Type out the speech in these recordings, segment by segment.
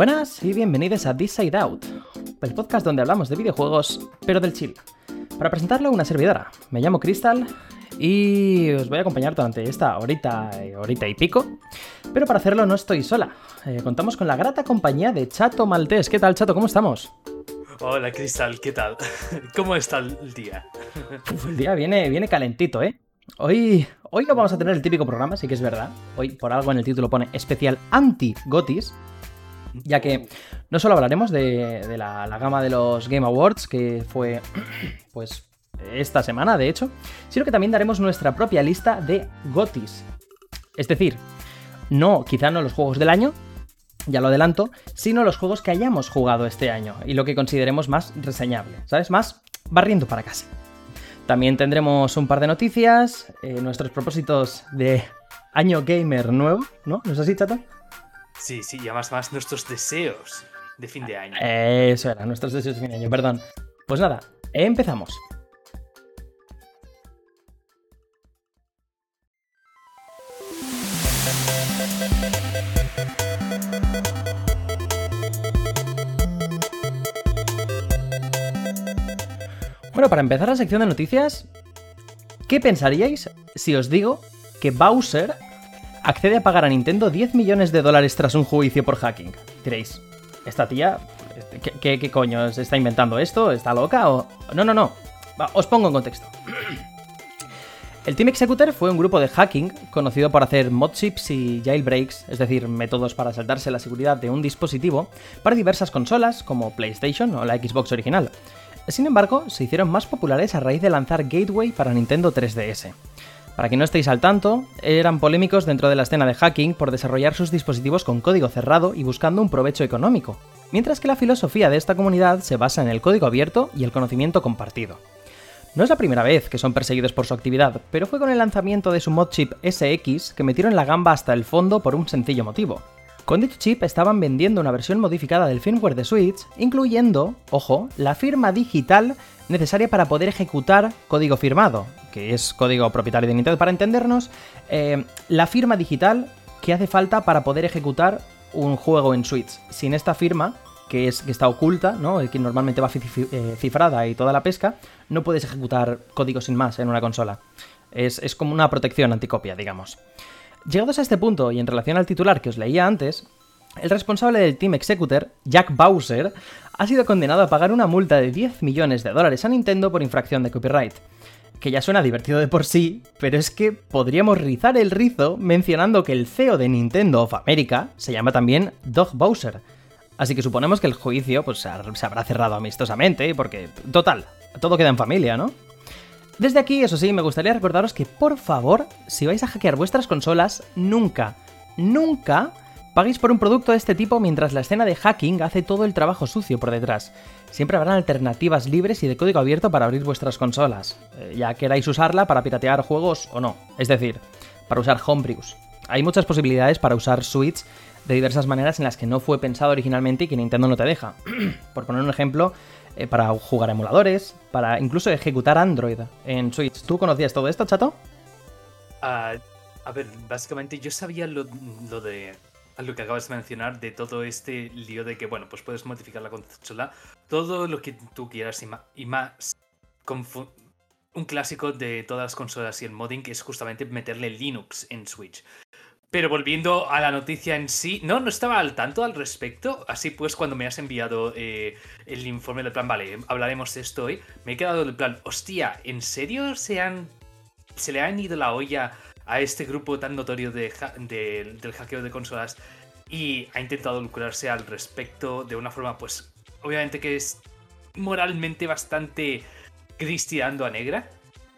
Buenas y bienvenidos a This Side Out, el podcast donde hablamos de videojuegos, pero del chill. Para presentarlo, una servidora. Me llamo Crystal y os voy a acompañar durante esta horita, horita y pico. Pero para hacerlo no estoy sola. Eh, contamos con la grata compañía de Chato Maltés. ¿Qué tal, Chato? ¿Cómo estamos? Hola, Cristal, ¿qué tal? ¿Cómo está el día? el día viene, viene calentito, ¿eh? Hoy, hoy no vamos a tener el típico programa, sí que es verdad. Hoy, por algo en el título pone especial anti-gotis ya que no solo hablaremos de, la, gama de los Game Awards, que fue pues esta semana, de hecho, sino que también daremos nuestra propia lista de GOTIS. Es decir, no, quizá no los juegos del año, ya lo adelanto, sino los juegos que hayamos jugado este año y lo que consideremos más reseñable, ¿sabes? Más barriendo para casa. También tendremos un par de noticias, eh, nuestros propósitos de año gamer nuevo, ¿no? ¿No es así, chato? Sí, sí, y además más nuestros deseos de fin de año. Eso era, nuestros deseos de fin de año, perdón. Pues nada, empezamos. Bueno, para empezar la sección de noticias, ¿qué pensaríais si os digo que Bowser accede a pagar a Nintendo 10 millones de dólares tras un juicio por hacking. Diréis, ¿esta tía qué, coño se está inventando esto? ¿Está loca o...? No, no, no. os pongo en contexto. El Team Executor fue un grupo de hacking conocido por hacer modchips y jailbreaks, es decir, métodos para saltarse la seguridad de un dispositivo, para diversas consolas como PlayStation o la Xbox original. Sin embargo, se hicieron más populares a raíz de lanzar Gateway para Nintendo 3DS. Para que no estéis al tanto, eran polémicos dentro de la escena de hacking por desarrollar sus dispositivos con código cerrado y buscando un provecho económico, mientras que la filosofía de esta comunidad se basa en el código abierto y el conocimiento compartido. No es la primera vez que son perseguidos por su actividad, pero fue con el lanzamiento de su mod chip SX que metieron la gamba hasta el fondo por un sencillo motivo. Con dicho chip estaban vendiendo una versión modificada del firmware de Switch, incluyendo, ojo, la firma digital necesaria para poder ejecutar código firmado, que es código propietario de Nintendo para entendernos, eh, la firma digital que hace falta para poder ejecutar un juego en Switch. Sin esta firma, que, es, que está oculta, ¿no? que normalmente va eh, cifrada y toda la pesca, no puedes ejecutar código sin más en una consola. Es, es como una protección anticopia, digamos. Llegados a este punto y en relación al titular que os leía antes, el responsable del Team Executor, Jack Bowser, ha sido condenado a pagar una multa de 10 millones de dólares a Nintendo por infracción de copyright. Que ya suena divertido de por sí, pero es que podríamos rizar el rizo mencionando que el CEO de Nintendo of America se llama también Doug Bowser. Así que suponemos que el juicio pues, se habrá cerrado amistosamente, porque, total, todo queda en familia, ¿no? Desde aquí, eso sí, me gustaría recordaros que por favor, si vais a hackear vuestras consolas, nunca, nunca paguéis por un producto de este tipo mientras la escena de hacking hace todo el trabajo sucio por detrás. Siempre habrán alternativas libres y de código abierto para abrir vuestras consolas, eh, ya queráis usarla para piratear juegos o no, es decir, para usar homebrews. Hay muchas posibilidades para usar Switch de diversas maneras en las que no fue pensado originalmente y que Nintendo no te deja. por poner un ejemplo, eh, para jugar emuladores, para incluso ejecutar Android en Switch. ¿Tú conocías todo esto, chato? Ah, a ver, básicamente yo sabía lo, de lo que acabas de mencionar, de todo este lío de que, bueno, pues puedes modificar la consola, todo lo que tú quieras y, más. Un clásico de todas las consolas y el modding es justamente meterle Linux en Switch. Pero volviendo a la noticia en sí, no, no estaba al tanto al respecto. Así pues, cuando me has enviado eh, el informe del plan, vale, hablaremos de esto hoy, me he quedado del plan, hostia, ¿en serio se han. se le han ido la olla a este grupo tan notorio de, del hackeo de consolas y ha intentado lucrarse al respecto de una forma, pues, obviamente que es moralmente bastante gris tirando a negra?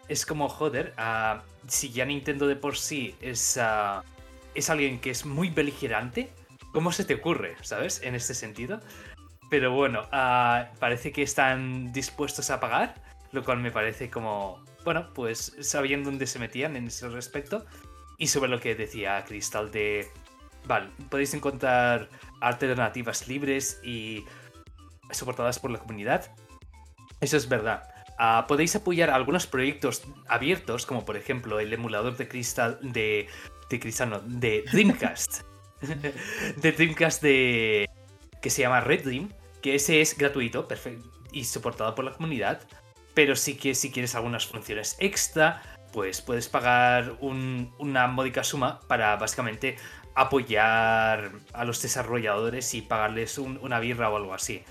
Es como, joder, uh, si ya Nintendo de por sí es. Uh, es alguien que es muy beligerante. ¿Cómo se te ocurre, sabes? En este sentido. Pero bueno, ah, parece que están dispuestos a pagar, lo cual me parece como, bueno, pues sabiendo dónde se metían en ese respecto. Y sobre lo que decía Crystal de, vale, podéis encontrar alternativas libres y soportadas por la comunidad. Eso es verdad. Ah, podéis apoyar algunos proyectos abiertos, como por ejemplo el emulador de Crystal de de Crisano, de Dreamcast. de Dreamcast de, que se llama Redeem, que ese es gratuito y soportado por la comunidad, pero sí que si quieres algunas funciones extra, pues puedes pagar una módica suma para básicamente apoyar a los desarrolladores y pagarles una birra o algo así.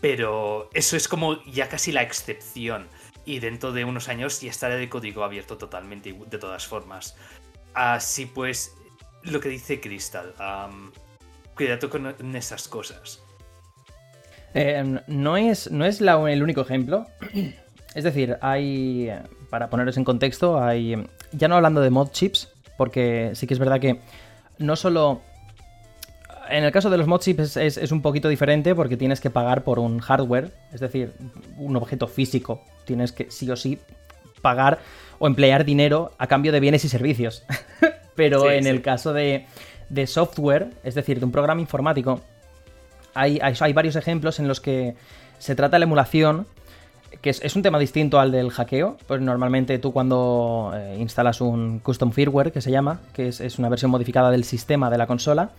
Pero eso es como ya casi la excepción. Y dentro de unos años ya estará de código abierto totalmente, de todas formas. Así pues, lo que dice Crystal, cuidado con esas cosas. Eh, no es, no es el único ejemplo. Es decir, hay, para poneros en contexto, hay, ya no hablando de mod chips, porque sí que es verdad que no solo... En el caso de los mod chips es, un poquito diferente porque tienes que pagar por un hardware, es decir, un objeto físico. Tienes que sí o sí pagar o emplear dinero a cambio de bienes y servicios. Pero en el caso de, de, software, es decir, de un programa informático, hay, hay, varios ejemplos en los que se trata la emulación que es, un tema distinto al del hackeo. Pues normalmente tú cuando eh, instalas un custom firmware, que se llama, que es, una versión modificada del sistema de la consola,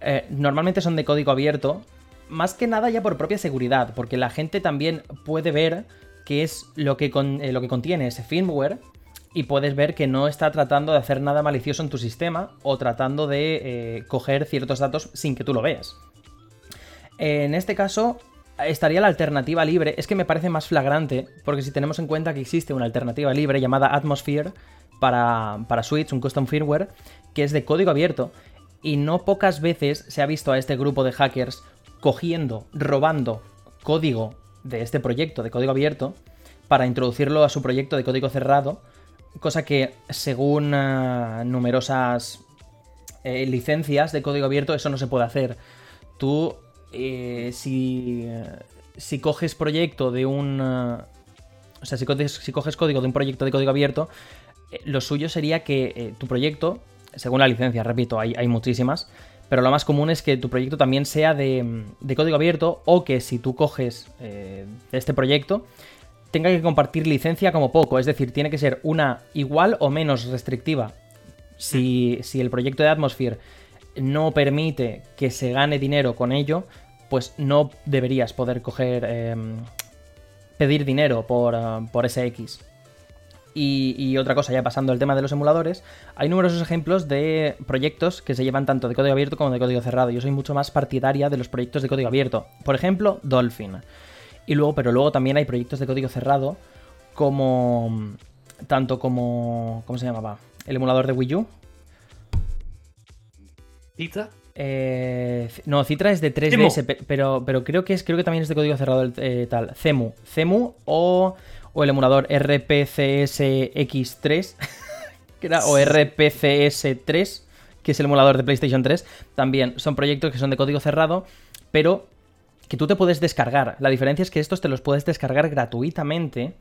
eh, normalmente son de código abierto, más que nada ya por propia seguridad, porque la gente también puede ver qué es lo que, eh, lo que contiene ese firmware y puedes ver que no está tratando de hacer nada malicioso en tu sistema o tratando de coger ciertos datos sin que tú lo veas. En este caso, estaría la alternativa libre. Es que me parece más flagrante, porque si tenemos en cuenta que existe una alternativa libre llamada Atmosphere para, para Switch, un custom firmware, que es de código abierto, y no pocas veces se ha visto a este grupo de hackers cogiendo, robando código de este proyecto de código abierto para introducirlo a su proyecto de código cerrado, cosa que según eh, numerosas eh, licencias de código abierto eso no se puede hacer. Tú eh, si, si coges proyecto de un... o sea, si coges, si coges, código de un proyecto de código abierto, eh, lo suyo sería que eh, tu proyecto, según la licencia, repito, hay, hay, muchísimas, pero lo más común es que tu proyecto también sea de, de código abierto o que si tú coges este proyecto, tenga que compartir licencia como poco, es decir, tiene que ser una igual o menos restrictiva. Si, si el proyecto de Atmosphere no permite que se gane dinero con ello, pues no deberías poder coger, em, pedir dinero por, uh, por ese X. Y, otra cosa, ya pasando al tema de los emuladores, hay numerosos ejemplos de proyectos que se llevan tanto de código abierto como de código cerrado. Yo soy mucho más partidaria de los proyectos de código abierto. Por ejemplo, Dolphin. Y luego, pero luego también hay proyectos de código cerrado como. Tanto como. ¿Cómo se llamaba? El emulador de Wii U, ¿Citra? Eh, no, Citra es de 3DS, pero, pero creo que es creo que también es de código cerrado el, eh, tal. Cemu. Cemu o, o el emulador RPCSX3 o RPCS3, que es el emulador de PlayStation 3. También son proyectos que son de código cerrado, pero que tú te puedes descargar. La diferencia es que estos te los puedes descargar gratuitamente.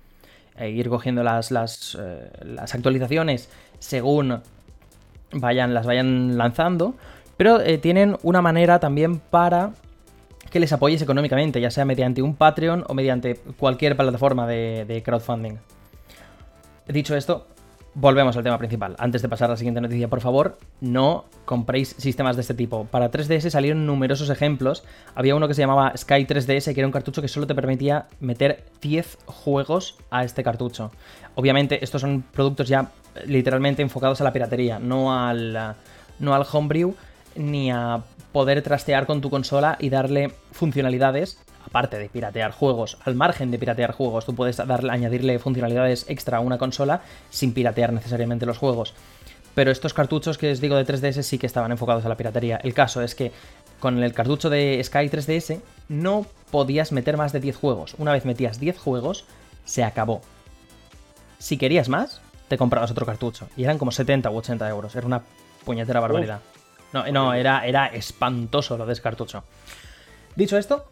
E ir cogiendo las, las, eh, las actualizaciones según vayan, las vayan lanzando pero eh, tienen una manera también para que les apoyes económicamente, ya sea mediante un Patreon o mediante cualquier plataforma de, crowdfunding. Dicho esto, volvemos al tema principal. Antes de pasar a la siguiente noticia, por favor, no compréis sistemas de este tipo. Para 3DS salieron numerosos ejemplos. Había uno que se llamaba Sky 3DS, que era un cartucho que solo te permitía meter 10 juegos a este cartucho. Obviamente, estos son productos ya literalmente enfocados a la piratería, no al, no al homebrew ni a poder trastear con tu consola y darle funcionalidades, aparte de piratear juegos, al margen de piratear juegos, tú puedes darle, añadirle funcionalidades extra a una consola sin piratear necesariamente los juegos. Pero estos cartuchos que os digo de 3DS sí que estaban enfocados a la piratería. El caso es que con el cartucho de Sky 3DS no podías meter más de 10 juegos. Una vez metías 10 juegos, se acabó. Si querías más, te comprabas otro cartucho. Y eran como 70 u 80 euros. Era una puñetera barbaridad. No, no era, era espantoso lo de ese cartucho. Dicho esto,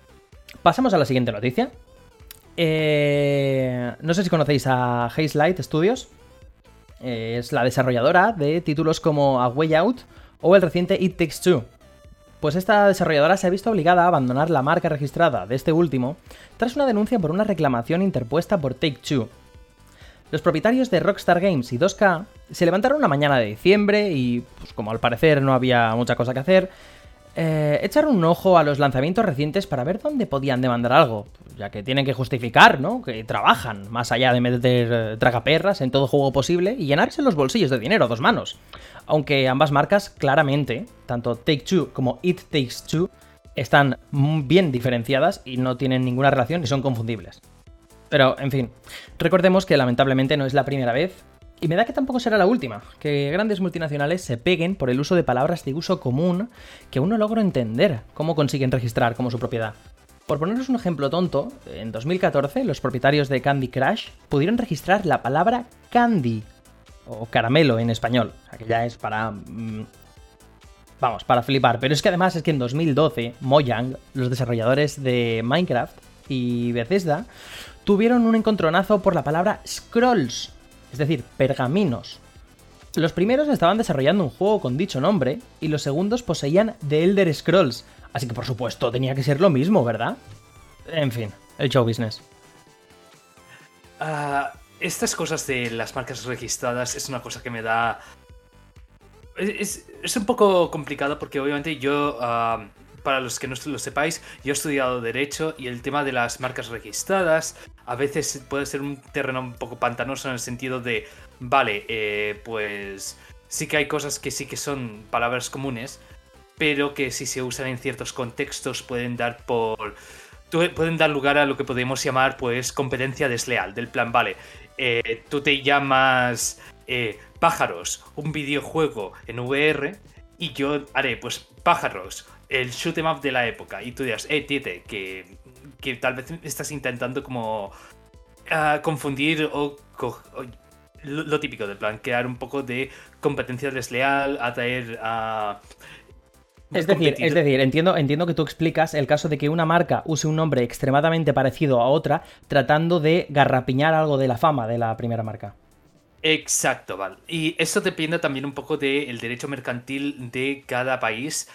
pasamos a la siguiente noticia. Eh, no sé si conocéis a Haze Light Studios. Eh, es la desarrolladora de títulos como A Way Out o el reciente It Takes Two. Pues esta desarrolladora se ha visto obligada a abandonar la marca registrada de este último tras una denuncia por una reclamación interpuesta por Take Two, los propietarios de Rockstar Games y 2K se levantaron una mañana de diciembre y, pues como al parecer no había mucha cosa que hacer, eh, echar un ojo a los lanzamientos recientes para ver dónde podían demandar algo, ya que tienen que justificar, ¿no? Que trabajan más allá de meter eh, tragaperras en todo juego posible y llenarse los bolsillos de dinero a dos manos. Aunque ambas marcas claramente, tanto Take Two como It Takes Two, están bien diferenciadas y no tienen ninguna relación y son confundibles. Pero, en fin, recordemos que lamentablemente no es la primera vez, y me da que tampoco será la última, que grandes multinacionales se peguen por el uso de palabras de uso común que aún no logro entender cómo consiguen registrar como su propiedad. Por poneros un ejemplo tonto, en 2014 los propietarios de Candy Crush pudieron registrar la palabra candy, o caramelo en español, que ya es para... Mm, vamos, para flipar, pero es que además es que en 2012 Mojang, los desarrolladores de Minecraft y Bethesda, tuvieron un encontronazo por la palabra scrolls, es decir, pergaminos. Los primeros estaban desarrollando un juego con dicho nombre y los segundos poseían The Elder Scrolls, así que por supuesto tenía que ser lo mismo, ¿verdad? En fin, el show business. Ah, estas cosas de las marcas registradas es una cosa que me da... Es, un poco complicado porque obviamente yo ah, para los que no lo sepáis, yo he estudiado Derecho y el tema de las marcas registradas a veces puede ser un terreno un poco pantanoso en el sentido de, vale, eh, pues sí que hay cosas que sí que son palabras comunes, pero que si se usan en ciertos contextos pueden dar por pueden dar lugar a lo que podemos llamar pues competencia desleal del plan vale eh, tú te llamas eh, pájaros un videojuego en VR y yo haré pues pájaros el shoot em up de la época y tú dirás, eh, Tiete, que, que tal vez estás intentando como uh, confundir o, lo, típico del plan, crear un poco de competencia desleal, atraer a... Es decir, es decir, entiendo, entiendo que tú explicas el caso de que una marca use un nombre extremadamente parecido a otra, tratando de garrapiñar algo de la fama de la primera marca. Exacto, vale. Y eso depende también un poco del derecho mercantil de cada país.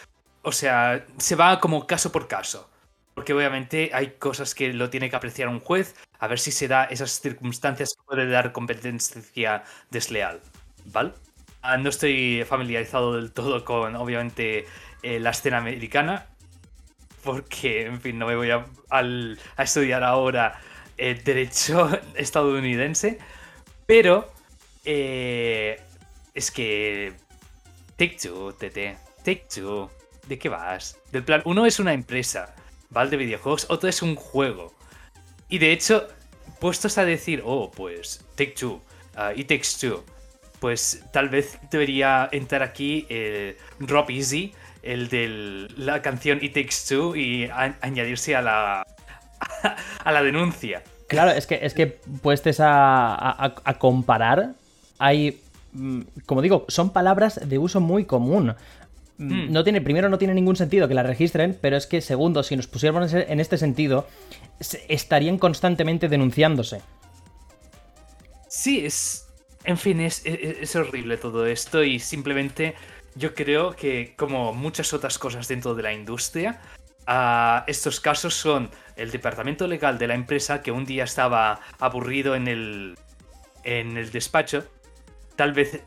O sea, se va como caso por caso. Porque obviamente hay cosas que lo tiene que apreciar un juez, a ver si se da esas circunstancias que puede dar competencia desleal. ¿Vale? Ah, no estoy familiarizado del todo con, obviamente, eh, la escena americana. Porque, en fin, no me voy a, estudiar ahora eh, derecho estadounidense. Pero eh, es que Take Two, TT, Take Two. ¿De qué vas? Del plan, uno es una empresa, ¿vale? De videojuegos, otro es un juego. Y de hecho, puestos a decir, oh, pues Take Two, uh, It Takes Two, pues tal vez debería entrar aquí el Rob Easy, el de la canción It Takes Two, y añadirse a la, a la denuncia. Claro, es que, es que puestes a, a comparar, hay mm, como digo, son palabras de uso muy común. Mm. no tiene, primero no tiene ningún sentido que la registren, pero es que segundo, si nos pusiéramos en este sentido, estarían constantemente denunciándose. Sí, es... En fin, es, es, horrible todo esto y simplemente yo creo que como muchas otras cosas dentro de la industria, ah, estos casos son el departamento legal de la empresa que un día estaba aburrido en el, en el despacho tal vez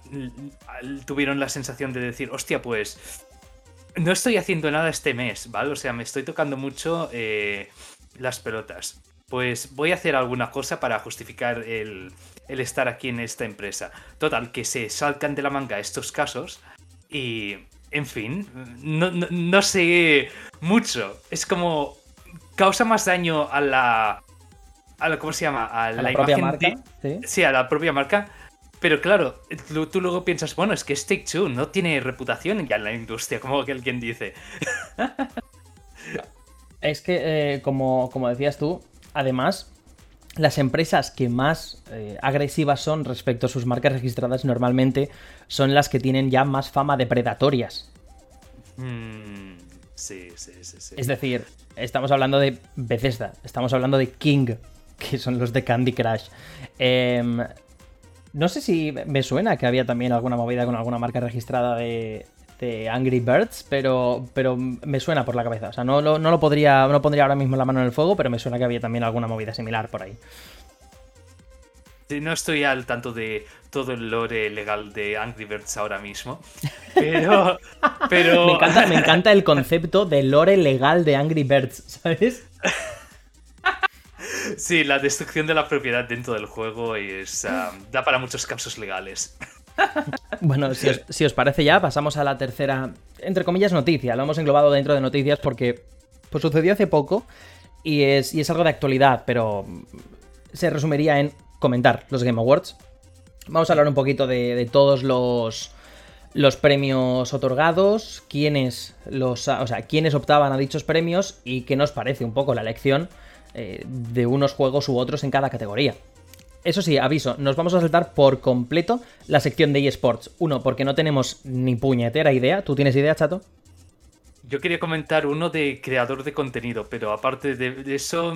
tuvieron la sensación de decir, hostia, pues no estoy haciendo nada este mes, ¿vale? O sea, me estoy tocando mucho eh, las pelotas. Pues voy a hacer alguna cosa para justificar el, estar aquí en esta empresa. Total, que se salgan de la manga estos casos y, en fin, no, sé mucho. Es como causa más daño a la... A la ¿Cómo se llama? A la, propia marca. ¿sí? a la propia marca pero claro, tú, luego piensas, bueno, es que Take Two no tiene reputación ya en la industria, como que alguien dice. es que, eh, como, como decías tú, además, las empresas que más eh, agresivas son respecto a sus marcas registradas normalmente son las que tienen ya más fama de predatorias. Mm, sí, sí, sí, sí. Es decir, estamos hablando de Bethesda, estamos hablando de King, que son los de Candy Crush. Eh, no sé si me suena que había también alguna movida con alguna marca registrada de, Angry Birds, pero, pero me suena por la cabeza. O sea, no, no, lo podría, no pondría ahora mismo la mano en el fuego, pero me suena que había también alguna movida similar por ahí. no estoy al tanto de todo el lore legal de Angry Birds ahora mismo. Pero. pero... me, encanta, me encanta el concepto de lore legal de Angry Birds, ¿sabes? Sí, la destrucción de la propiedad dentro del juego es, um, da para muchos casos legales. Bueno, si os, parece ya, pasamos a la tercera, entre comillas, noticia. Lo hemos englobado dentro de noticias porque pues, sucedió hace poco y es, algo de actualidad, pero se resumiría en comentar los Game Awards. Vamos a hablar un poquito de, todos los, los premios otorgados, quiénes, los, o sea, quiénes optaban a dichos premios y qué nos parece un poco la elección eh, de unos juegos u otros en cada categoría. Eso sí, aviso, nos vamos a saltar por completo la sección de eSports. Uno, porque no tenemos ni puñetera idea. ¿Tú tienes idea, chato? Yo quería comentar uno de creador de contenido, pero aparte de eso,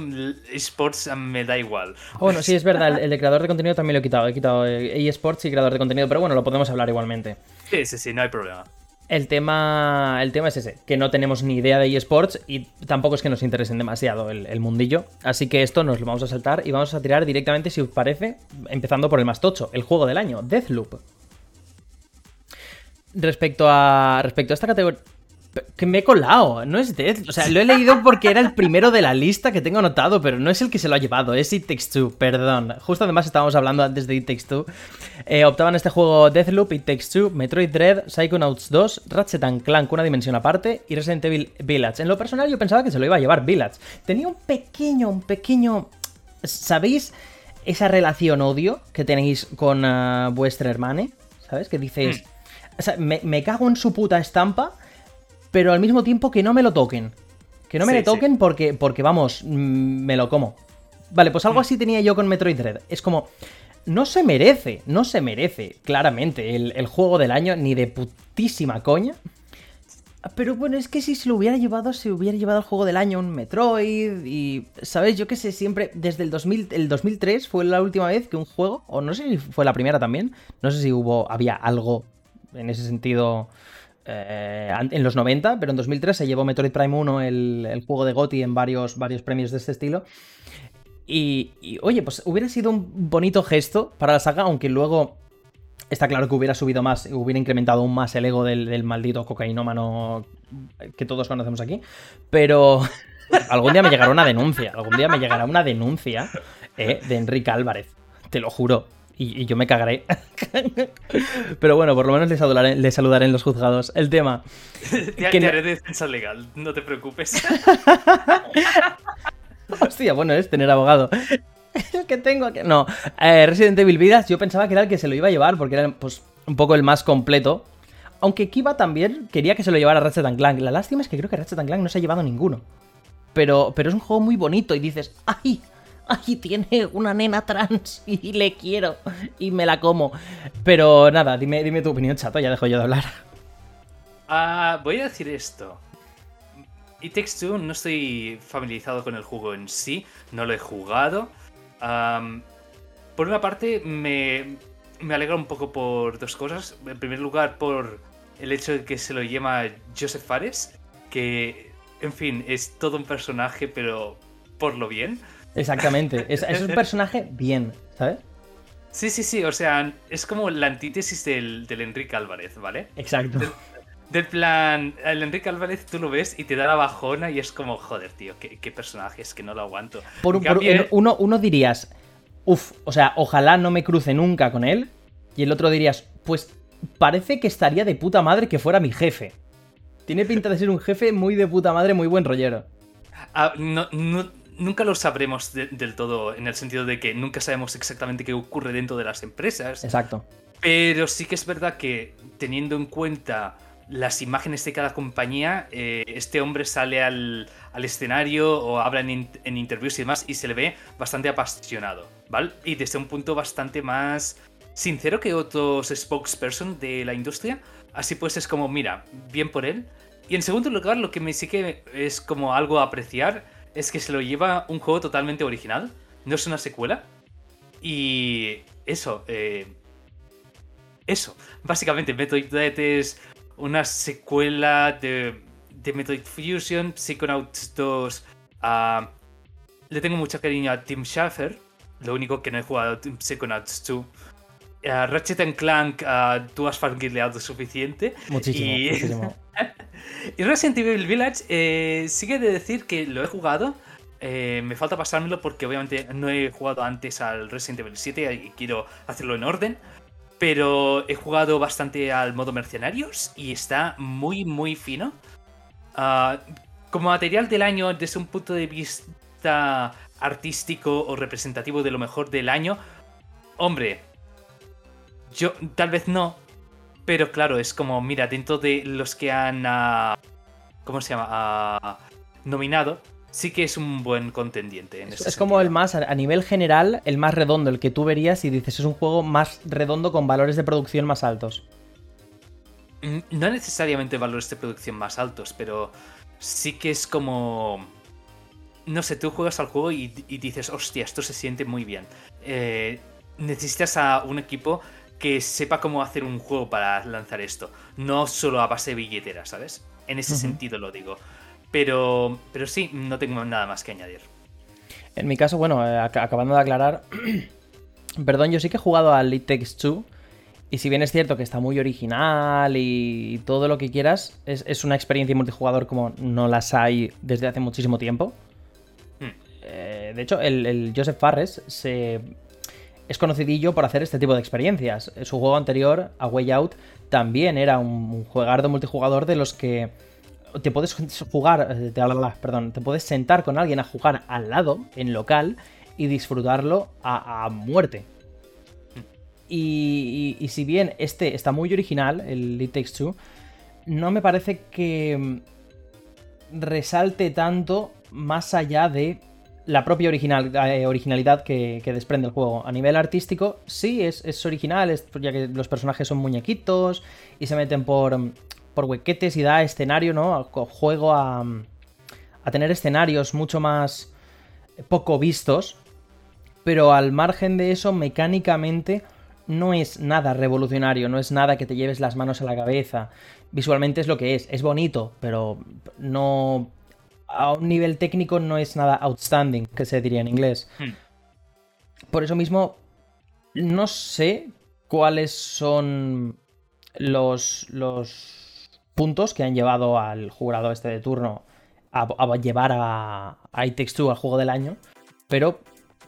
eSports me da igual. Bueno, sí, es verdad, el, de creador de contenido también lo he quitado. He quitado eh, eSports y creador de contenido, pero bueno, lo podemos hablar igualmente. Sí, sí, sí, no hay problema. El tema, el tema es ese, que no tenemos ni idea de eSports y tampoco es que nos interesen demasiado el, mundillo. Así que esto nos lo vamos a saltar y vamos a tirar directamente, si os parece, empezando por el más tocho, el juego del año, Deathloop. Respecto a, respecto a esta categoría... Que me he colado, no es Death. O sea, lo he leído porque era el primero de la lista que tengo anotado, pero no es el que se lo ha llevado, es It Takes Two, perdón. Justo además estábamos hablando antes de It Takes Two. Eh, optaban este juego Deathloop, It Takes Two, Metroid Dread, Psychonauts 2, Ratchet Clank, una dimensión aparte, y Resident Evil Village. En lo personal yo pensaba que se lo iba a llevar Village. Tenía un pequeño, un pequeño... ¿Sabéis esa relación odio que tenéis con uh, vuestra hermana? ¿Sabes? Que dices... Mm. O sea, me cago en su puta estampa pero al mismo tiempo que no me lo toquen. Que no me lo toquen porque, porque, vamos, mm, me lo como. Vale, pues algo mm. así tenía yo con Metroid Dread. Es como, no se merece, no se merece, claramente, el, juego del año, ni de putísima coña. Pero bueno, es que si se lo hubiera llevado, se hubiera llevado el juego del año un Metroid y, ¿sabes? Yo que sé, siempre, desde el, 2000, el 2003 fue la última vez que un juego, o no sé si fue la primera también, no sé si hubo, había algo en ese sentido eh, en los 90, pero en 2003 se llevó Metroid Prime 1, el, juego de GOTY, en varios, premios de este estilo. Y, oye, pues hubiera sido un bonito gesto para la saga, aunque luego está claro que hubiera subido más, hubiera incrementado aún más el ego del, maldito cocainómano que todos conocemos aquí. Pero algún día me llegará una denuncia, algún día me llegará una denuncia eh, de Enrique Álvarez, te lo juro y, yo me cagaré. Pero bueno, por lo menos le saludaré, le saludaré en los juzgados. El tema. Te, que... haré defensa legal, no te preocupes. Hostia, bueno es tener abogado. Es que tengo que. No. Eh, Resident Evil Vidas, yo pensaba que era el que se lo iba a llevar, porque era pues, un poco el más completo. Aunque Kiva también quería que se lo llevara Ratchet Clank. La lástima es que creo que Ratchet Clank no se ha llevado ninguno. Pero, pero es un juego muy bonito y dices, ¡ay! ¡ay, tiene una nena trans y le quiero y me la como! Pero nada, dime, dime tu opinión, chato, ya dejo yo de hablar. Ah, voy a decir esto. It Takes no estoy familiarizado con el juego en sí, no lo he jugado. por una parte, me, me alegra un poco por dos cosas. En primer lugar, por el hecho de que se lo llama Joseph Fares, que, en fin, es todo un personaje, pero por lo bien. Exactamente. Es, un personaje bien, ¿sabes? Sí, sí, sí. O sea, es como la antítesis del, Enrique Álvarez, ¿vale? Exacto. Del, plan, el Enrique Álvarez tú lo ves y te da la bajona y es como, joder, tío, qué, personaje, es que no lo aguanto. Por, uno, uno dirías, uff, o sea, ojalá no me cruce nunca con él. Y el otro dirías, pues parece que estaría de puta madre que fuera mi jefe. Tiene pinta de ser un jefe muy de puta madre, muy buen rollero. Ah, no, no, nunca lo sabremos del todo, en el sentido de que nunca sabemos exactamente qué ocurre dentro de las empresas. Exacto. Pero sí que es verdad que teniendo en cuenta las imágenes de cada compañía, eh, este hombre sale al, escenario o habla en, en, interviews y demás y se le ve bastante apasionado, ¿vale? Y desde un punto bastante más sincero que otros spokesperson de la industria. Así pues es como, mira, bien por él. Y en segundo lugar, lo que me sí que es como algo a apreciar es que se lo lleva un juego totalmente original, no es una secuela. Y eso, eh, eso, básicamente Metroid Dread es una secuela de, de Metroid Fusion, Psychonauts 2. le tengo mucho cariño a Tim Schafer, lo único que no he jugado Psychonauts 2. Uh, Ratchet Clank, uh, tú has fangirleado suficiente. Muchísimo, y... muchísimo. y Resident Evil Village, eh, sigue de decir que lo he jugado. Eh, me falta pasármelo porque obviamente no he jugado antes al Resident Evil 7 y quiero hacerlo en orden. Pero he jugado bastante al modo mercenarios y está muy, muy fino. Uh, como material del año, desde un punto de vista artístico o representativo de lo mejor del año, hombre, yo tal vez no, pero claro, es como, mira, dentro de los que han, uh, ¿cómo se llama? Uh, nominado, sí que es un buen contendiente. En es, ese es como el más, a nivel general, el más redondo, el que tú verías y dices es un juego más redondo con valores de producción más altos. Mm, No necesariamente valores de producción más altos, pero sí que es como... No sé, tú juegas al juego y, y dices, hostia, esto se siente muy bien. Eh, necesitas a un equipo que sepa cómo hacer un juego para lanzar esto. No solo a base de billetera, ¿sabes? En ese sentido lo digo. Pero, pero sí, no tengo nada más que añadir. En mi caso, bueno, eh, ac- acabando de aclarar, perdón, yo sí que he jugado al It Takes Two. Y si bien es cierto que está muy original y todo lo que quieras, es, es una experiencia multijugador como no las hay desde hace muchísimo tiempo. Hmm. Eh, de hecho, el, el Joseph Farres se, es conocidillo por hacer este tipo de experiencias. Su juego anterior, A Way Out, también era un, juegardo multijugador de los que te puedes jugar, eh, te, perdón, te puedes sentar con alguien a jugar al lado, en local, y disfrutarlo a, muerte. Y si bien este está muy original, el It Takes Two, no me parece que mm, resalte tanto más allá de la propia original, eh, originalidad que, desprende el juego. A nivel artístico, sí, es, es original, es- ya que los personajes son muñequitos y se meten por, por huequetes y da escenario, ¿no? Juego a, a tener escenarios mucho más poco vistos, pero al margen de eso, mecánicamente no es nada revolucionario, no es nada que te lleves las manos a la cabeza. Visualmente es lo que es, es bonito, pero no... A un nivel técnico no es nada outstanding, que se diría en inglés. Hmm. Por eso mismo, no sé cuáles son los, los puntos que han llevado al jurado este de turno a, a llevar a, a It Takes Two al juego del año, pero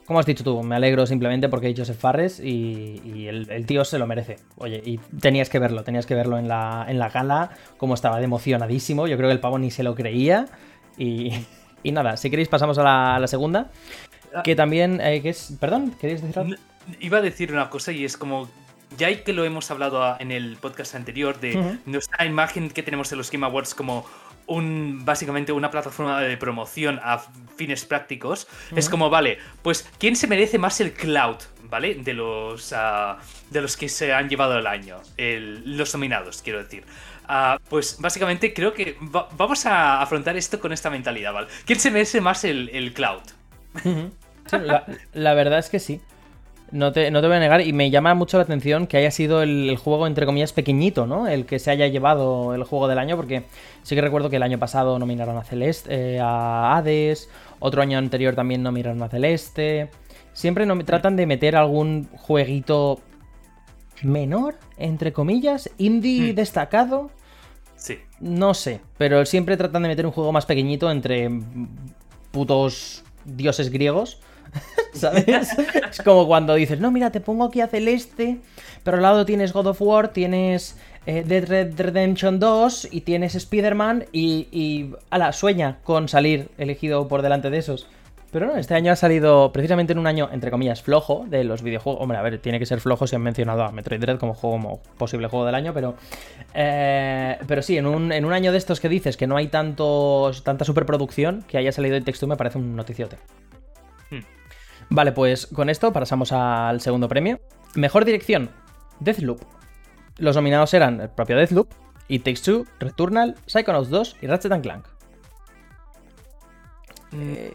como has dicho tú, me alegro simplemente porque hay Joseph Farres y, y el, el tío se lo merece. Oye, y tenías que verlo, tenías que verlo en la, en la gala, como estaba de emocionadísimo. Yo creo que el pavo ni se lo creía. Y, y nada, si queréis pasamos a la, a la segunda. Que también, eh, que es... Perdón, ¿queréis decir algo? Iba a decir una cosa y es como. Ya hay que lo hemos hablado en el podcast anterior de nuestra imagen que tenemos en los Game Awards como un básicamente una plataforma de promoción a fines prácticos. Es como, vale, pues ¿quién se merece más el cloud? ¿Vale? De los, ah, de los que se han llevado el año. El- los nominados, quiero decir. Ah, pues básicamente creo que va- vamos a afrontar esto con esta mentalidad, ¿vale? ¿Quién se merece más el, el cloud? Sí, la, la verdad es que sí. No te, no te voy a negar, y me llama mucho la atención que haya sido el, el juego, entre comillas, pequeñito, ¿no? El que se haya llevado el juego del año, porque sí que recuerdo que el año pasado nominaron a Celeste, eh, a Hades, otro año anterior también nominaron a Celeste. Siempre no, tratan de meter algún jueguito menor, entre comillas, indie Hmm. destacado. Sí. No sé, pero siempre tratan de meter un juego más pequeñito entre putos dioses griegos. ¿Sabes? es como cuando dices, no, mira, te pongo aquí a Celeste, pero al lado tienes God of War, tienes eh, Dead Red Redemption 2 y tienes Spider-Man y, y ala, sueña con salir elegido por delante de esos. Pero no, este año ha salido precisamente en un año, entre comillas, flojo de los videojuegos. Hombre, a ver, tiene que ser flojo si han mencionado a Metroid Dread como juego como posible juego del año, pero. eh, pero sí, en un, en un año de estos que dices que no hay tantos, tanta superproducción, que haya salido el texto me parece un noticiote. Hmm. Vale, pues con esto pasamos al segundo premio. Mejor dirección, Deathloop. Los nominados eran el propio Deathloop, It Takes Two, Returnal, Psychonauts 2 y Ratchet and Clank. Eh,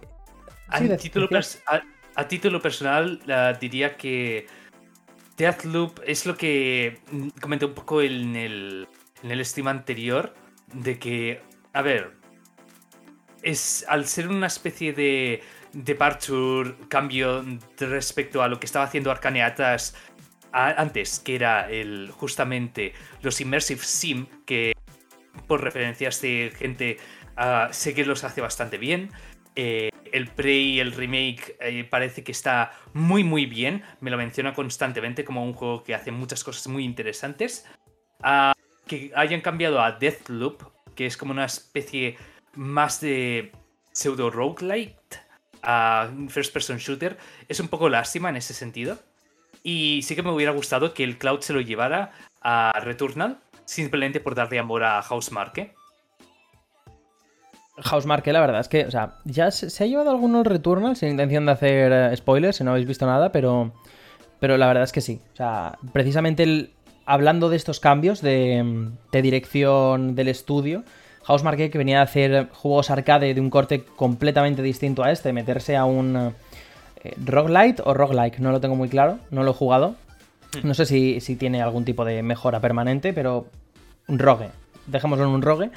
A, Sí, título, decías. pers- a- a título personal, diría que Deathloop es lo que mm, comenté un poco en el, en el stream anterior, de que, a ver, es al ser una especie de, departure, cambio respecto a lo que estaba haciendo Arcaneatas antes, que era el, justamente los Immersive Sim, que por referencias de gente uh, sé que los hace bastante bien. Eh, el Prey, el remake, eh, parece que está muy muy bien. Me lo menciona constantemente como un juego que hace muchas cosas muy interesantes. Uh, que hayan cambiado a Deathloop, que es como una especie más de pseudo roguelite a first person shooter, es un poco lástima en ese sentido. Y sí que me hubiera gustado que el cloud se lo llevara a Returnal, simplemente por darle amor a Housemarque. Housemarque, la verdad es que, o sea, ya se, ha llevado algunos Returnal sin intención de hacer eh, spoilers, si no habéis visto nada, pero, pero la verdad es que sí. O sea, precisamente hablando de estos cambios de, de dirección del estudio, Housemarque que venía a hacer juegos arcade de un corte completamente distinto a este, meterse a un eh, roguelite o roguelike, no lo tengo muy claro, no lo he jugado. No sé si, tiene algún tipo de mejora permanente, pero un rogue, dejémoslo en un rogue,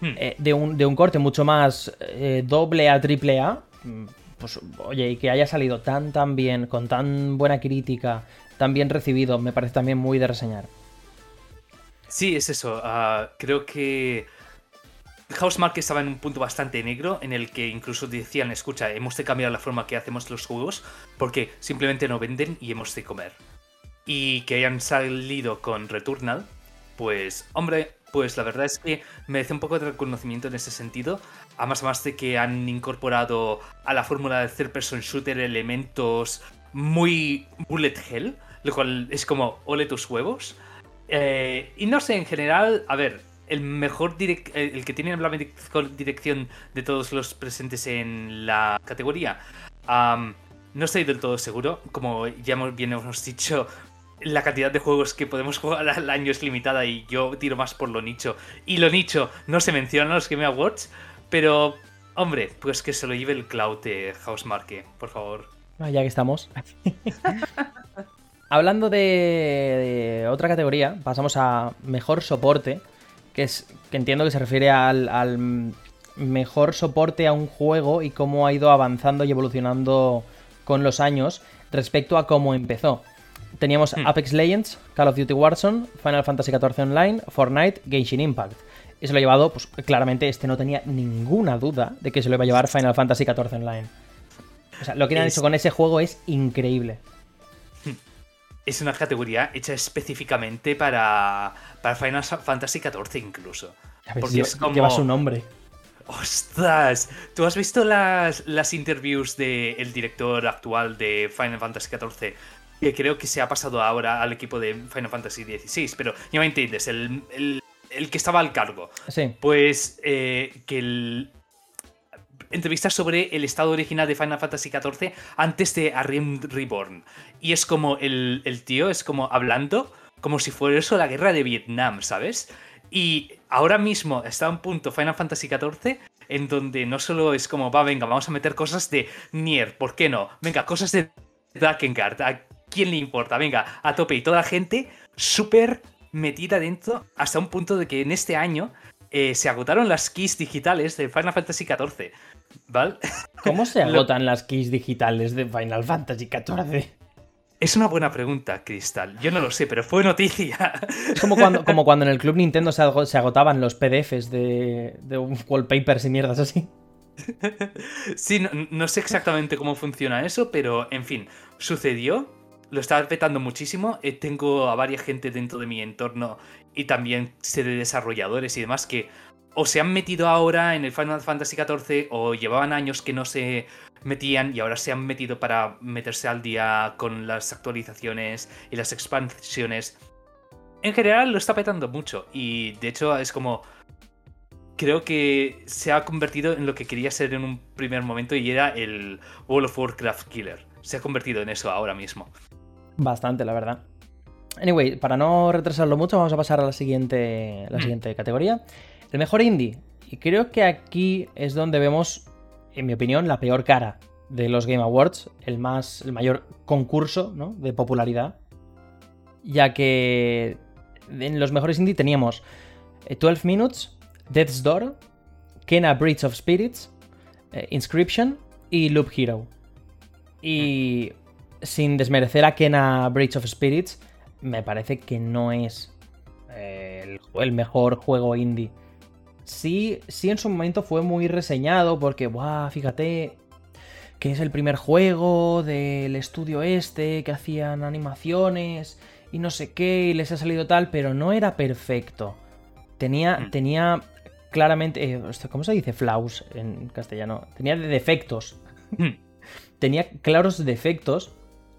hmm. eh, de, un, de, un, corte mucho más eh, doble a triple A, mm, pues oye, y que haya salido tan tan bien, con tan buena crítica, tan bien recibido, me parece también muy de reseñar. Sí, es eso. Ah, creo que Housemark estaba en un punto bastante negro en el que incluso decían, escucha, hemos de cambiar la forma que hacemos los juegos porque simplemente no venden y hemos de comer. Y que hayan salido con Returnal, pues, hombre, pues la verdad es que merece un poco de reconocimiento en ese sentido. Además, más de que han incorporado a la fórmula de third person shooter elementos muy bullet hell, lo cual es como ole tus huevos. Eh, y no sé, en general, a ver, el mejor el que tiene la mejor dirección de todos los presentes en la categoría. no estoy del todo seguro, como ya bien hemos dicho, la cantidad de juegos que podemos jugar al año es limitada y yo tiro más por lo nicho. Y lo nicho no se menciona en los Game Awards, pero hombre, pues que se lo lleve el cloud de Housemarque, por favor. Ah, ya que estamos. Hablando de otra categoría, pasamos a mejor soporte que, es, que entiendo que se refiere al, mejor soporte a un juego y cómo ha ido avanzando y evolucionando con los años respecto a cómo empezó. Teníamos hmm. Apex Legends, Call of Duty Warzone, Final Fantasy XIV Online, Fortnite, Genshin Impact. Y se lo ha llevado, pues claramente este no tenía ninguna duda de que se lo iba a llevar Final Fantasy XIV Online. O sea, lo que han hecho con ese juego es increíble es una categoría hecha específicamente para, para Final Fantasy XIV incluso. porque es como... lleva su nombre. ¡Ostras! ¿Tú has visto las, las interviews del director actual de Final Fantasy XIV? Que creo que se ha pasado ahora al equipo de Final Fantasy XVI, pero ya me entiendes, el, el, que estaba al cargo. Sí. Pues eh, que el, entrevistas sobre el estado original de Final Fantasy XIV antes de Arim Reborn. Y es como el, tío, es como hablando como si fuera eso la guerra de Vietnam, ¿sabes? Y ahora mismo está a un punto Final Fantasy XIV en donde no solo es como, va, venga, vamos a meter cosas de Nier, ¿por qué no? Venga, cosas de Drakengard, ¿a quién le importa? Venga, a tope. Y toda la gente súper metida dentro hasta un punto de que en este año eh, se agotaron las keys digitales de Final Fantasy XIV. ¿Vale? ¿Cómo se agotan las keys digitales de Final Fantasy XIV? Es una buena pregunta, Crystal. Yo no lo sé, pero fue noticia. Es como cuando, como cuando en el Club Nintendo se, agotaban los PDFs de, de wallpapers y mierdas así. Sí, no, sé exactamente cómo funciona eso, pero en fin, sucedió. Lo estaba petando muchísimo. Eh, tengo a varias gente dentro de mi entorno y también sé de desarrolladores y demás que o se han metido ahora en el Final Fantasy XIV o llevaban años que no se metían y ahora se han metido para meterse al día con las actualizaciones y las expansiones. En general lo está petando mucho y de hecho es como... Creo que se ha convertido en lo que quería ser en un primer momento y era el World of Warcraft Killer. Se ha convertido en eso ahora mismo. Bastante, la verdad. Anyway, para no retrasarlo mucho, vamos a pasar a la siguiente, la mm. siguiente categoría. El mejor indie. Y creo que aquí es donde vemos, en mi opinión, la peor cara de los Game Awards, el, más, el mayor concurso de popularidad. Ya que en los mejores indie teníamos 12 eh, Minutes, Death's Door, Kena Bridge of Spirits, eh, Inscription, y Loop Hero. Y sin desmerecer a Kena Breach of Spirits, me parece que no es eh, el, mejor juego indie. Sí, sí en su momento fue muy reseñado porque, ¡buah! Fíjate que es el primer juego del estudio este, que hacían animaciones y no sé qué, y les ha salido tal, pero no era perfecto. Tenía, hmm. tenía claramente, eh, ¿cómo se dice flaws en castellano? Tenía defectos. Hmm. tenía claros defectos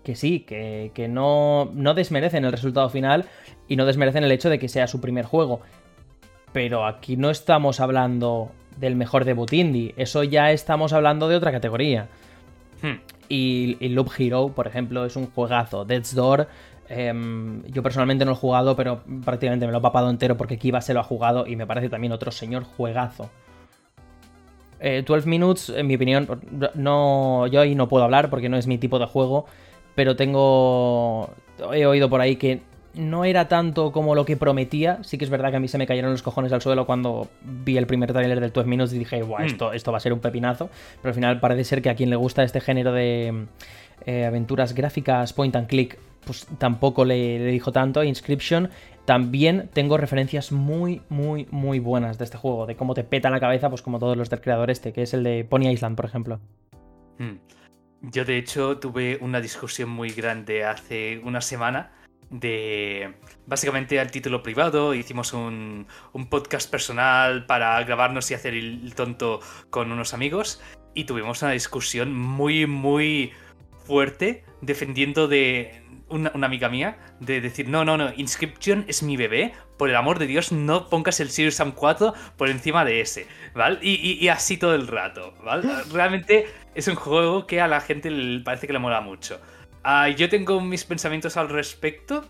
que sí, que, no, no desmerecen el resultado final y no desmerecen el hecho de que sea su primer juego. Pero aquí no estamos hablando del mejor debut indie, eso ya estamos hablando de otra categoría. Hmm. Y, Loop Hero, por ejemplo, es un juegazo. Death's Door, em, yo personalmente no lo he jugado, pero prácticamente me lo he papado entero porque Kiva se lo ha jugado y me parece también otro señor juegazo. 12 eh, Minutes, en mi opinión, no, yo ahí no puedo hablar porque no es mi tipo de juego, pero tengo... He oído por ahí que no era tanto como lo que prometía. Sí que es verdad que a mí se me cayeron los cojones al suelo cuando vi el primer tráiler del 12 Minutes y dije, Buah, esto, mm. esto va a ser un pepinazo. Pero al final parece ser que a quien le gusta este género de eh, aventuras gráficas point and click, pues tampoco le, le, dijo tanto. Inscription, también tengo referencias muy, muy, muy buenas de este juego, de cómo te peta la cabeza, pues como todos los del creador este, que es el de Pony Island, por ejemplo. Mm. Yo de hecho tuve una discusión muy grande hace una semana de básicamente al título privado, hicimos un, podcast personal para grabarnos y hacer el tonto con unos amigos y tuvimos una discusión muy, muy fuerte defendiendo de una, amiga mía de decir, no, no, no, Inscription es mi bebé, por el amor de Dios no pongas el Serious Sam 4 por encima de ese, ¿vale? Y, así todo el rato, ¿vale? Realmente es un juego que a la gente parece que le mola mucho. Ah, yo tengo mis pensamientos al respecto,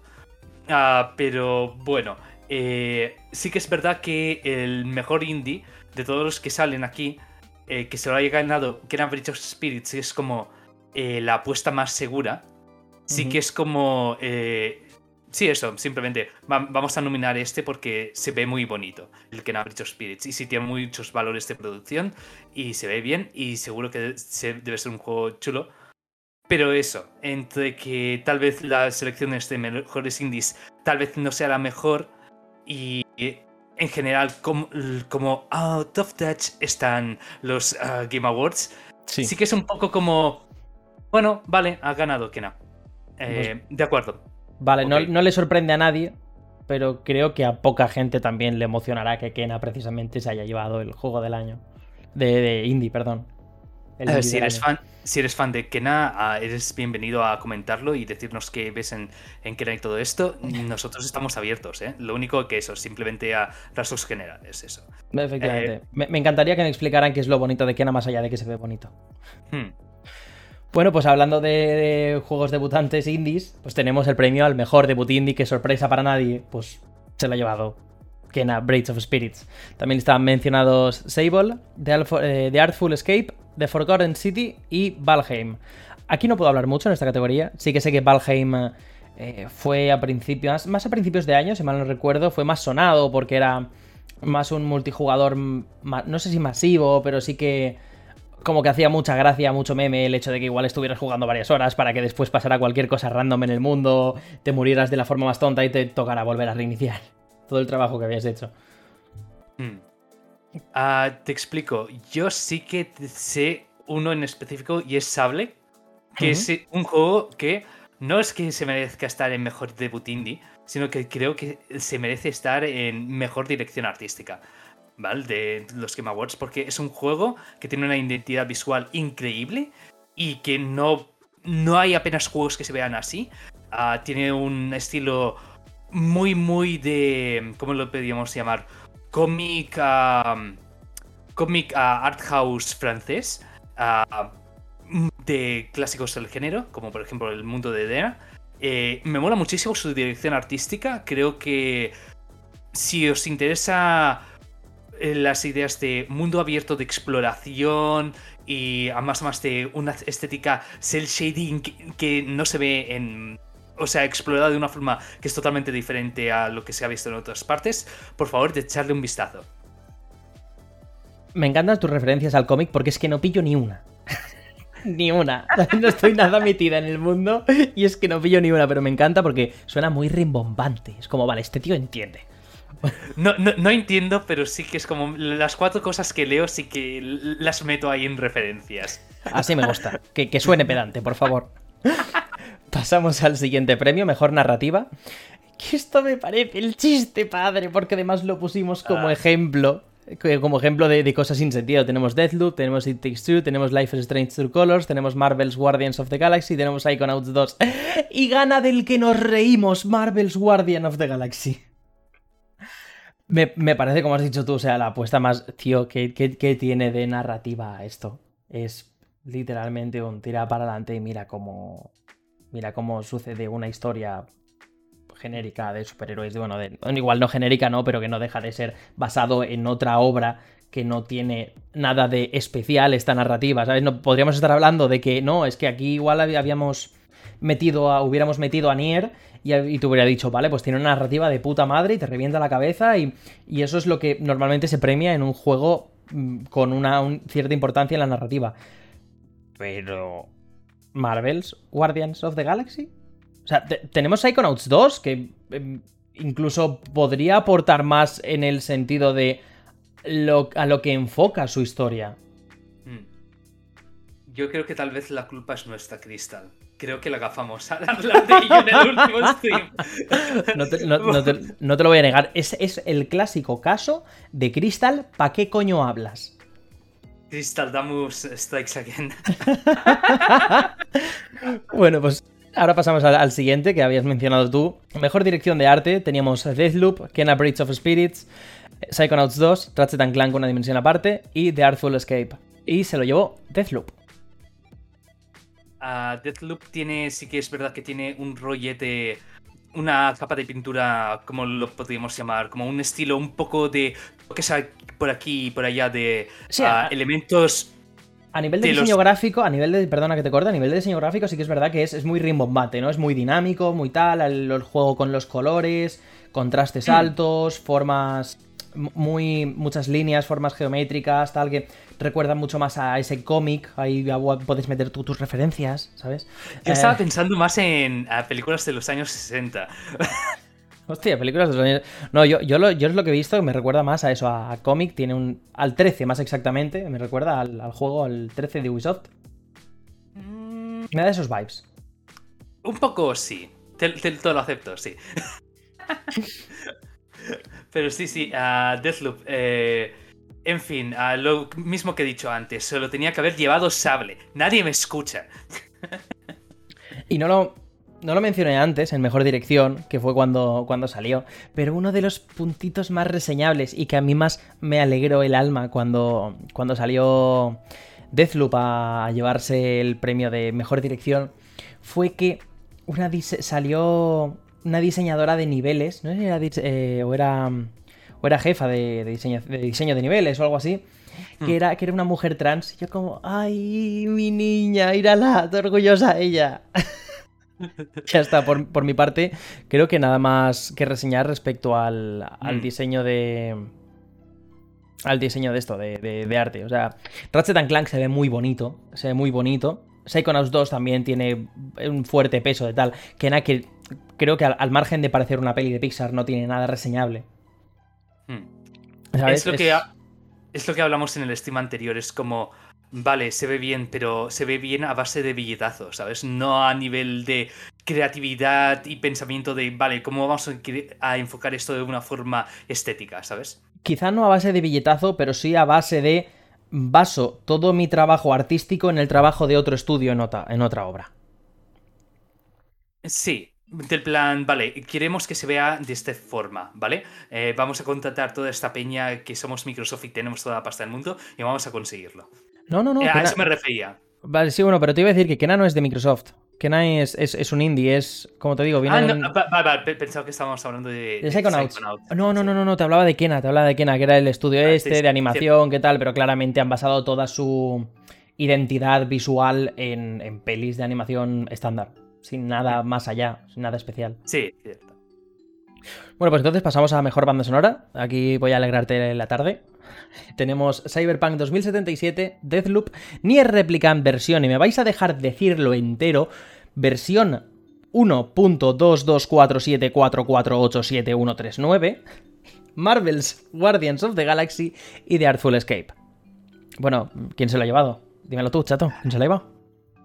ah, pero bueno, eh, sí que es verdad que el mejor indie de todos los que salen aquí, eh, que se lo haya ganado que era Bridge of Spirits, es como eh, la apuesta más segura. Sí que es como... sí, eso, simplemente vamos a nominar este porque se ve muy bonito, el Kena Bridge of Spirits, y sí tiene muchos valores de producción y se ve bien y seguro que debe ser un juego chulo. Pero eso, entre que tal vez las selecciones de mejores indies tal vez no sea la mejor y en general como, como out of touch están los ah, Game Awards, sí. que es un poco como, bueno, vale, ha ganado Kena. Eh, de acuerdo. Vale, no, le sorprende a nadie, pero creo que a poca gente también le emocionará que Kena precisamente se haya llevado el juego del año. De, de indie, perdón. Eh, si, eres fan, si eres fan de Kena, ah, eres bienvenido a comentarlo y decirnos qué ves en, en Kena y todo esto. Nosotros estamos abiertos, ¿eh? Lo único que eso, simplemente a rasgos generales, eso. Efectivamente. Eh, me, encantaría que me explicaran qué es lo bonito de Kena más allá de que se ve bonito. Hmm. Bueno, pues hablando de, juegos debutantes indies, pues tenemos el premio al mejor debut indie, que sorpresa para nadie, pues se lo ha llevado Kena Braids of Spirits. También estaban mencionados Sable, The Artful Escape, The Forgotten City y Valheim. Aquí no puedo hablar mucho en esta categoría. Sí que sé que Valheim eh, fue a principios, más a principios de año, si mal no recuerdo, fue más sonado porque era más un multijugador, no sé si masivo, pero sí que como que hacía mucha gracia, mucho meme el hecho de que igual estuvieras jugando varias horas para que después pasara cualquier cosa random en el mundo, te murieras de la forma más tonta y te tocara volver a reiniciar todo el trabajo que habías hecho. Hmm. Ah, te explico. Yo sí que sé uno en específico y es Sable, que es un juego que no es que se merezca estar en mejor debut indie, sino que creo que se merece estar en mejor dirección artística. De los Game Awards, porque es un juego que tiene una identidad visual increíble y que no, no hay apenas juegos que se vean así. Ah, tiene un estilo muy, muy de. ¿Cómo lo podríamos llamar? cómic, uh, cómic art house francés de clásicos del género, como por ejemplo el mundo de Dena. Eh, me mola muchísimo su dirección artística. Creo que si os interesa las ideas de mundo abierto de exploración y además más de una estética cel shading que no se ve en o sea, explorada de una forma que es totalmente diferente a lo que se ha visto en otras partes, por favor, de echarle un vistazo. Me encantan tus referencias al cómic porque es que no pillo ni una. ni una. No estoy nada metida en el mundo y es que no pillo ni una, pero me encanta porque suena muy rimbombante. Es como, vale, este tío entiende. No, no, no, entiendo, pero sí que es como las cuatro cosas que leo, sí que las meto ahí en referencias. Así me gusta. Que, que suene pedante, por favor. Pasamos al siguiente premio, mejor narrativa. Que esto me parece el chiste padre, porque además lo pusimos como ah. ejemplo. Como ejemplo de, cosas sin sentido. Tenemos Deathloop, tenemos It Takes Two, tenemos Life is Strange True Colors, tenemos Marvel's Guardians of the Galaxy, tenemos Psychonauts 2. Y gana del que nos reímos, Marvel's Guardian of the Galaxy. Me, parece, como has dicho tú, o sea, la apuesta más. Tío, ¿qué, qué, tiene de narrativa esto? Es literalmente un tira para adelante y mira cómo. Mira cómo sucede una historia genérica de superhéroes. Bueno, de, igual no genérica, no, pero que no deja de ser basado en otra obra que no tiene nada de especial esta narrativa, ¿sabes? No, podríamos estar hablando de que no, es que aquí igual habíamos metido a, hubiéramos metido a Nier y, y te hubiera dicho, vale, pues tiene una narrativa de puta madre y te revienta la cabeza y, eso es lo que normalmente se premia en un juego mm, con una cierta importancia en la narrativa. Pero... Marvel's Guardians of the Galaxy. O sea, tenemos Psychonauts 2 que em, incluso podría aportar más en el sentido de a lo que enfoca su historia. Hmm. Yo creo que tal vez la culpa es nuestra, Crystal creo que la agafamos al hablar de ello en el último stream. No te, lo voy a negar. Es, es el clásico caso de Crystal, ¿pa' qué coño hablas? Crystal, Damus strikes again. bueno, pues ahora pasamos al, siguiente que habías mencionado tú. Mejor dirección de arte, teníamos Deathloop, Kena Bridge of Spirits, Psychonauts 2, Ratchet Clank una dimensión aparte y The Artful Escape. Y se lo llevó Deathloop. Deathloop tiene, sí que es verdad que tiene un rollete, una capa de pintura, como lo podríamos llamar, como un estilo un poco de, que sea por aquí y por allá de elementos a nivel de, diseño gráfico, a nivel de. Perdona que te corte, a nivel de diseño gráfico sí que es verdad que es, es muy rimbombante, ¿no? Es muy dinámico, muy tal, el, juego con los colores, contrastes altos, formas. Muy. muchas líneas, formas geométricas, tal, que recuerda mucho más a ese cómic, ahí puedes meter tus referencias, ¿sabes? Yo estaba eh, pensando más en películas de los años 60. Hostia, películas de los años... No, yo, yo, lo, yo es lo que he visto, me recuerda más a eso, a, cómic, tiene un... al 13 más exactamente, me recuerda al, juego, al 13 de Ubisoft. Mm. Me da esos vibes. Un poco sí, te, todo lo acepto, sí. Pero sí, sí, a Deathloop... Eh en fin, lo mismo que he dicho antes, solo tenía que haber llevado sable. Nadie me escucha. y no lo, no lo mencioné antes, en Mejor Dirección, que fue cuando, cuando salió, pero uno de los puntitos más reseñables y que a mí más me alegró el alma cuando, cuando salió Deathloop a llevarse el premio de Mejor Dirección fue que una salió una diseñadora de niveles, no sé si era, eh, o era o era jefa de, diseño, de diseño de niveles o algo así, que, hmm. era, que era una mujer trans. Y yo como, ay, mi niña, írala, orgullosa ella. ya está, por, mi parte, creo que nada más que reseñar respecto al, al hmm. diseño de... Al diseño de esto, de, arte. O sea, Ratchet Clank se ve muy bonito. Se ve muy bonito. Psychonauts 2 también tiene un fuerte peso de tal. Que nada, que creo que al, margen de parecer una peli de Pixar no tiene nada reseñable. Hmm. Es, lo Que es lo que hablamos en el Steam anterior, es como, vale, se ve bien, pero se ve bien a base de billetazos, ¿sabes? No a nivel de creatividad y pensamiento de, vale, ¿cómo vamos a enfocar esto de una forma estética, ¿sabes? Quizá no a base de billetazo, pero sí a base de baso todo mi trabajo artístico en el trabajo de otro estudio en otra, en otra obra. Sí, del plan, vale, queremos que se vea de esta forma, ¿vale? Eh, vamos a contratar toda esta peña que somos Microsoft y tenemos toda la pasta del mundo y vamos a conseguirlo. No, no, no. Eh, a eso me refería. Vale, sí, bueno, pero te iba a decir que Kena no es de Microsoft. Kena es, es, un indie, es, como te digo, viene Ah, no, vale, vale, pensaba que estábamos hablando de... De Psychonauts. No, no, no, no, no, te hablaba de Kena, te hablaba de Kena, que era el estudio ah, este, de animación, qué tal, pero claramente han basado toda su identidad visual en, en pelis de animación estándar sin nada más allá, sin nada especial. Sí, cierto. Bueno, pues entonces pasamos a mejor banda sonora. Aquí voy a alegrarte la tarde. tenemos Cyberpunk 2077, Deathloop, Nier Replicant versión, y me vais a dejar decirlo entero, versión 1.22474487139, Marvel's Guardians of the Galaxy y The Artful Escape. Bueno, ¿quién se lo ha llevado? Dímelo tú, chato, ¿quién se lo ha llevado?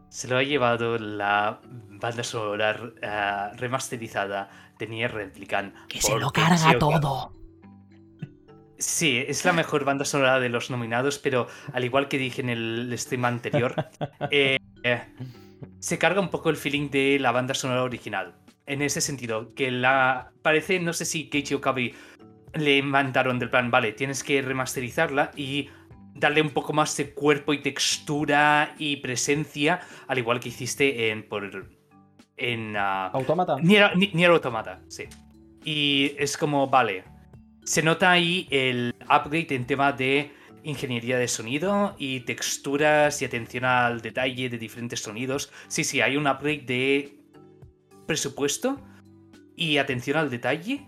Se lo ha llevado la banda sonora eh, remasterizada de Nier Replicant. Que se lo carga todo. Sí, es la mejor banda sonora de los nominados, pero al igual que dije en el stream anterior, eh, se carga un poco el feeling de la banda sonora original. En ese sentido, que la. Parece, no sé si Keiichi Okabe le mandaron del plan, vale, tienes que remasterizarla y darle un poco más de cuerpo y textura y presencia, al igual que hiciste en. Por, en. Uh, Automata. Nier Automata, sí. Y es como, vale, se nota ahí el upgrade en tema de ingeniería de sonido y texturas y atención al detalle de diferentes sonidos. Sí, sí, hay un upgrade de presupuesto y atención al detalle,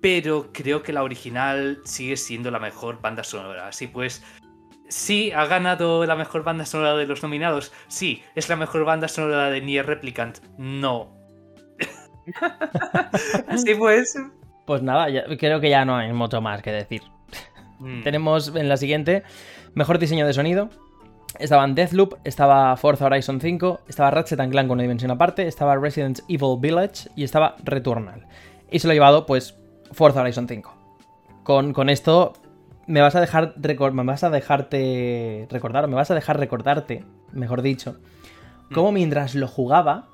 pero creo que la original sigue siendo la mejor banda sonora. Así pues, sí, ha ganado la mejor banda sonora de los nominados. Sí, es la mejor banda sonora de Nier Replicant. No. Así pues, pues nada, creo que ya no hay mucho más que decir. Mm. Tenemos en la siguiente, mejor diseño de sonido. Estaban Deathloop, estaba Forza Horizon 5, estaba Ratchet Clank con una dimensión aparte, estaba Resident Evil Village y estaba Returnal. Y se lo ha llevado, pues, Forza Horizon 5. Con, con esto me vas a dejar me vas a dejarte recordar, me vas a dejar recordarte, mejor dicho, mm. cómo mientras lo jugaba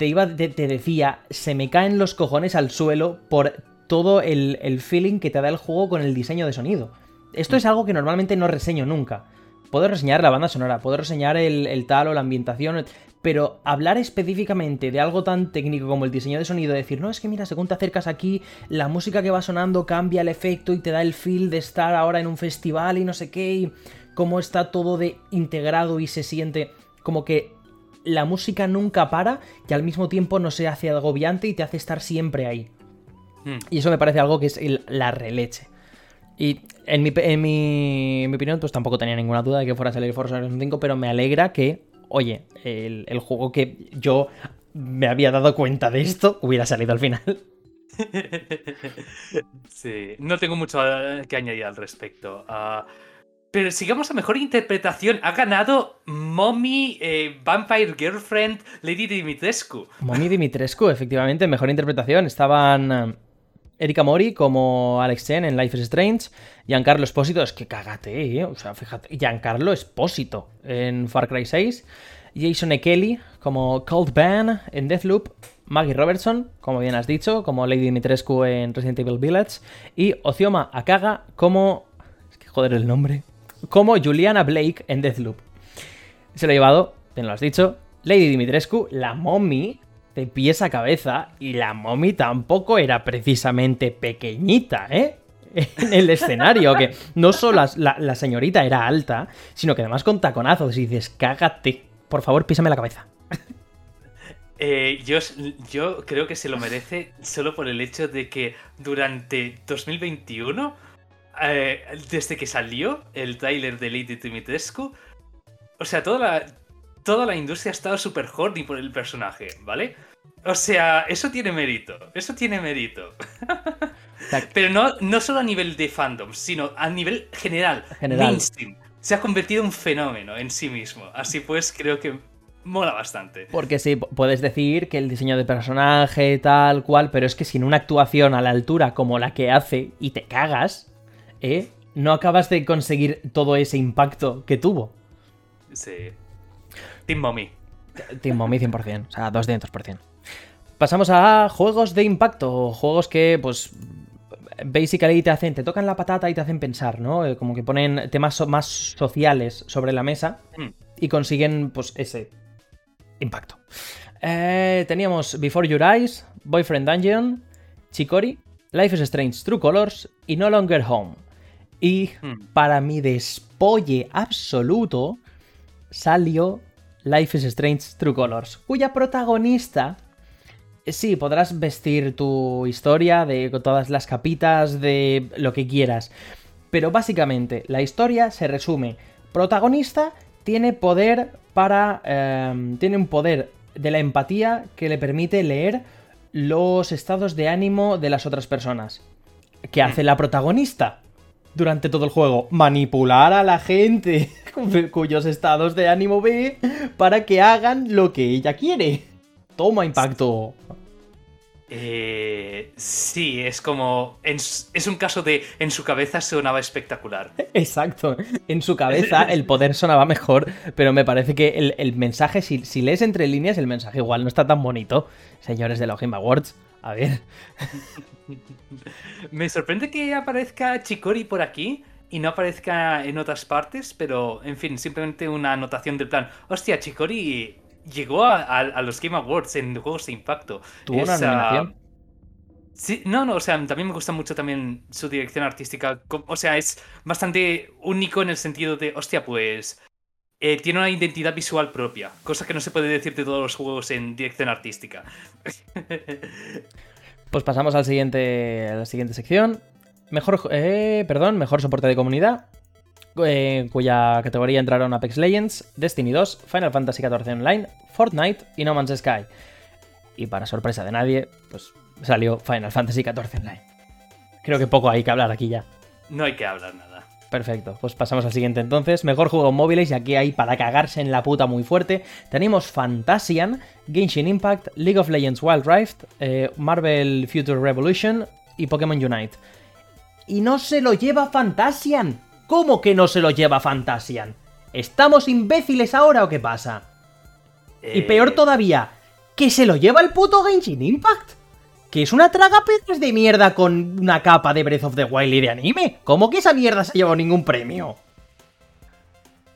te iba te, decía, se me caen los cojones al suelo por todo el, feeling que te da el juego con el diseño de sonido. Esto es algo que normalmente no reseño nunca. Puedo reseñar la banda sonora, puedo reseñar el, tal o la ambientación, pero hablar específicamente de algo tan técnico como el diseño de sonido, decir, no, es que mira, según te acercas aquí, la música que va sonando cambia el efecto y te da el feel de estar ahora en un festival y no sé qué, y cómo está todo de integrado y se siente como que la música nunca para y al mismo tiempo no se hace agobiante y te hace estar siempre ahí. Hmm. Y eso me parece algo que es la releche. Y en mi, en, mi, opinión, pues tampoco tenía ninguna duda de que fuera a salir Forza Horizon 5, pero me alegra que, oye, el, juego que yo me había dado cuenta de esto hubiera salido al final. Sí, no tengo mucho que añadir al respecto. Ah, pero sigamos a mejor interpretación. Ha ganado Mommy eh, Vampire Girlfriend Lady Dimitrescu. Mommy Dimitrescu, efectivamente, mejor interpretación. Estaban eh, Erika Mori como Alex Chen en Life is Strange, Giancarlo Espósito, es que cagate, ¿eh? O sea, fíjate, Giancarlo Espósito en Far Cry 6, Jason E. Kelly como Cold Ban en Deathloop, Maggie Robertson, como bien has dicho, como Lady Dimitrescu en Resident Evil Village, y Ocioma Akaga como... Es que joder el nombre. Como Juliana Blake en Deathloop. Se lo ha llevado, te lo has dicho, Lady Dimitrescu, la mommy de pies a cabeza y la mommy tampoco era precisamente pequeñita, ¿eh? En el escenario, que no solo la, señorita era alta, sino que además con taconazos y dices, cágate, por favor, písame la cabeza. Eh, yo, creo que se lo merece solo por el hecho de que durante 2021, eh, desde que salió el trailer de Lady Dimitrescu, o sea, toda la, toda la industria ha estado súper horny por el personaje, ¿vale? O sea, eso tiene mérito, eso tiene mérito. Pero no, no solo a nivel de fandom, sino a nivel general, general. mainstream. Se ha convertido en un fenómeno en sí mismo. Así pues, creo que mola bastante. Porque sí, puedes decir que el diseño de personaje, tal cual, pero es que sin una actuación a la altura como la que hace y te cagas, ¿eh? No acabas de conseguir todo ese impacto que tuvo. Sí. Team Mommy. Team Mommy 100%, o sea, 200%. Pasamos a juegos de impacto, juegos que, pues, basically te hacen, te tocan la patata y te hacen pensar, ¿no? Eh, como que ponen temas más sociales sobre la mesa hmm. y consiguen, pues, ese impacto. Eh, teníamos Before Your Eyes, Boyfriend Dungeon, Chicori, Life is Strange True Colors y No Longer Home. Y hmm. para mi despolle absoluto salió Life is Strange True Colors, cuya protagonista sí, podrás vestir tu historia de todas las capitas, de lo que quieras. Pero básicamente la historia se resume. Protagonista tiene poder para... em, tiene un poder de la empatía que le permite leer los estados de ánimo de las otras personas. ¿Qué hace la protagonista? Durante todo el juego, manipular a la gente cuyos estados de ánimo ve para que hagan lo que ella quiere. Toma impacto. Eh, sí, es como. en es un caso de. En su cabeza sonaba espectacular. Exacto. En su cabeza el poder sonaba mejor, pero me parece que el, el mensaje, si, si lees entre líneas, el mensaje igual no está tan bonito. Señores de los Game Awards, a ver. Me sorprende que aparezca Chikori por aquí y no aparezca en otras partes, pero en fin, simplemente una anotación del plan. Hostia, Chikori llegó a, a- a los Game Awards en juegos de impacto. Tuvo una nominación. Sí, no, no, o sea, también me gusta mucho también su dirección artística. O sea, es bastante único en el sentido de, hostia, pues eh, tiene una identidad visual propia, cosa que no se puede decir de todos los juegos en dirección artística. Pues pasamos al siguiente, a la siguiente sección. Mejor, eh, perdón, mejor soporte de comunidad, eh, cuya categoría entraron Apex Legends, Destiny 2, Final Fantasy XIV Online, Fortnite y No Man's Sky. Y para sorpresa de nadie, pues salió Final Fantasy XIV Online. Creo que poco hay que hablar aquí ya. No hay que hablar nada. Perfecto, pues pasamos al siguiente entonces. Mejor juego en móviles y aquí hay para cagarse en la puta muy fuerte. Tenemos Fantasian, Genshin Impact, League of Legends Wild Rift, eh, Marvel Future Revolution y Pokémon Unite. Y no se lo lleva Fantasian. ¿Cómo que no se lo lleva Fantasian? ¿Estamos imbéciles ahora o qué pasa? Y Eh, peor todavía, que se lo lleva el puto Genshin Impact. Que es una tragapeces de mierda con una capa de Breath of the Wild y de anime. ¿Cómo que esa mierda se ha llevado ningún premio?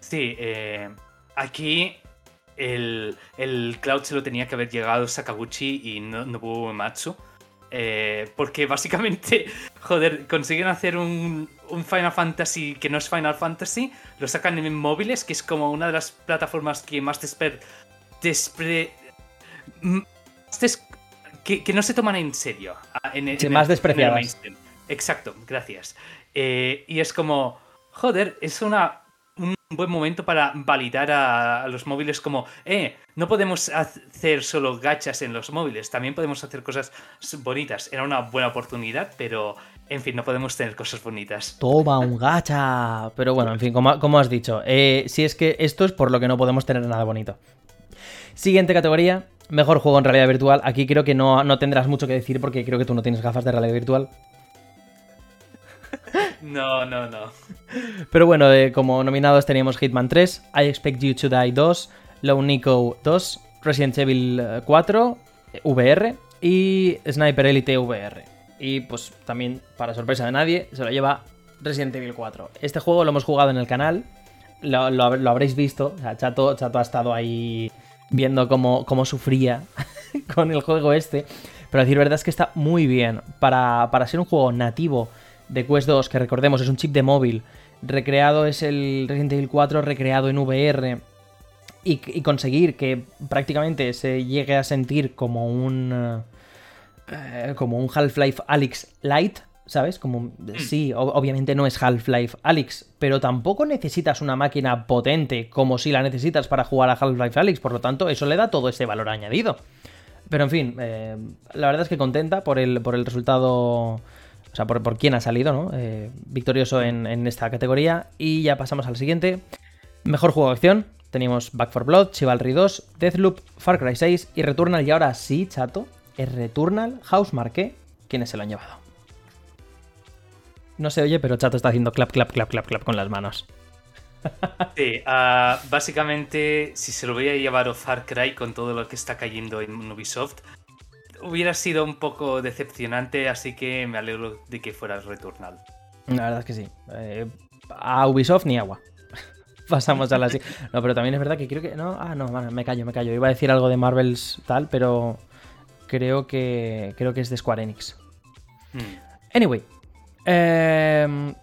Sí, eh, aquí el, el Cloud se lo tenía que haber llegado Sakaguchi y no, Nobuo Uematsu. Eh, porque básicamente, joder, consiguen hacer un, un Final Fantasy que no es Final Fantasy, lo sacan en móviles, que es como una de las plataformas que más desper, despre, que, que no se toman en serio. ah, en Sí, en más el- en el despreciadas. Exacto, gracias. Eh, y es como, joder, es una, un buen momento para validar a, a los móviles como, eh, no podemos hacer solo gachas en los móviles, también podemos hacer cosas bonitas. Era una buena oportunidad, pero, en fin, no podemos tener cosas bonitas. Toma un gacha. Pero bueno, en fin, como, como has dicho, eh, si es que esto es por lo que no podemos tener nada bonito. Siguiente categoría, mejor juego en realidad virtual. Aquí creo que no, no tendrás mucho que decir porque creo que tú no tienes gafas de realidad virtual. No, no, no. Pero bueno, eh, como nominados teníamos Hitman 3, I Expect You to Die 2, Lone Nico 2, Resident Evil eh, 4, eh, VR y Sniper Elite VR. Y pues también, para sorpresa de nadie, se lo lleva Resident Evil 4. Este juego lo hemos jugado en el canal, lo, lo hab- lo habréis visto, o sea, Chato, Chato ha estado ahí viendo cómo, cómo sufría con el juego este. Pero decir verdad es que está muy bien. Para, para ser un juego nativo de Quest 2, que recordemos es un chip de móvil, recreado es el Resident Evil 4 recreado en VR y, y conseguir que prácticamente se llegue a sentir como un eh, como un Half-Life Alyx Light, ¿sabes? Como sí, o- obviamente no es Half-Life Alyx, pero tampoco necesitas una máquina potente como si la necesitas para jugar a Half-Life Alyx, por lo tanto, eso le da todo ese valor añadido. Pero en fin, eh, la verdad es que contenta por el, por el resultado. O sea, por, por quién ha salido, ¿no? Eh, victorioso en, en esta categoría. Y ya pasamos al siguiente. Mejor juego de acción. Teníamos Back 4 Blood, Chivalry 2, Deathloop, Far Cry 6 y Returnal. Y ahora sí, chato, es Returnal House Marqué. ¿Quiénes se lo han llevado? No se oye, pero Chato está haciendo clap, clap, clap, clap, clap con las manos. Sí, ah, básicamente, si se lo voy a llevar a Far Cry con todo lo que está cayendo en Ubisoft, hubiera sido un poco decepcionante, así que me alegro de que fuera Returnal. La verdad es que sí. Eh, a Ubisoft ni agua. Pasamos a la si- No, pero también es verdad que creo que. No, ah, no, me callo, me callo. Iba a decir algo de Marvels tal, pero creo que. Creo que es de Square Enix. Hmm. Anyway. Em,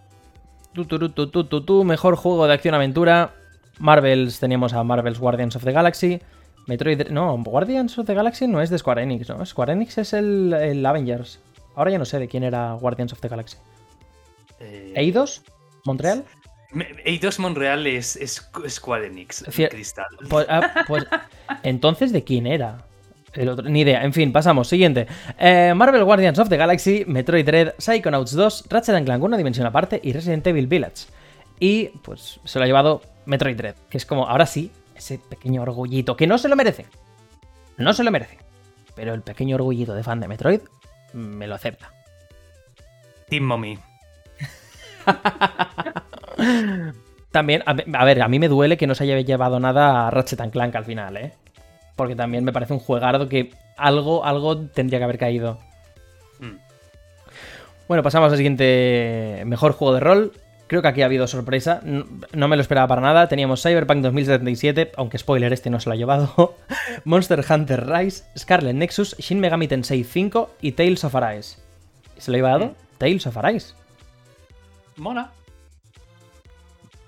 tu, tu, tu, tu, tu, tu, mejor juego de acción-aventura. Marvels, teníamos a Marvel's Guardians of the Galaxy. Metroid. No, Guardians of the Galaxy no es de Square Enix, ¿no? Square Enix es el, el Avengers. Ahora ya no sé de quién era Guardians of the Galaxy. Eh, ¿Eidos? ¿Montreal? Eidos Montreal es, es Square Enix, Cier- Cristal. Pues, ah, pues, entonces, ¿de quién era? El otro, ni idea. En fin, pasamos. Siguiente. Eh, Marvel Guardians of the Galaxy, Metroid Dread, Psychonauts 2, Ratchet Clank una dimensión aparte y Resident Evil Village. Y pues se lo ha llevado Metroid Dread, que es como, ahora sí, ese pequeño orgullito, que no se lo merece. No se lo merece. Pero el pequeño orgullito de fan de Metroid mm, me lo acepta. Team Mommy. También, a, a ver, a mí me duele que no se haya llevado nada a Ratchet Clank al final, ¿eh? Porque también me parece un juegardo que algo, algo tendría que haber caído. Mm. Bueno, pasamos al siguiente mejor juego de rol. Creo que aquí ha habido sorpresa. No, no me lo esperaba para nada. Teníamos Cyberpunk 2077, aunque spoiler, este no se lo ha llevado. Monster Hunter Rise, Scarlet Nexus, Shin Megami Tensei 5 y Tales of Arise. ¿Se lo ha llevado? Tales of Arise. Mola.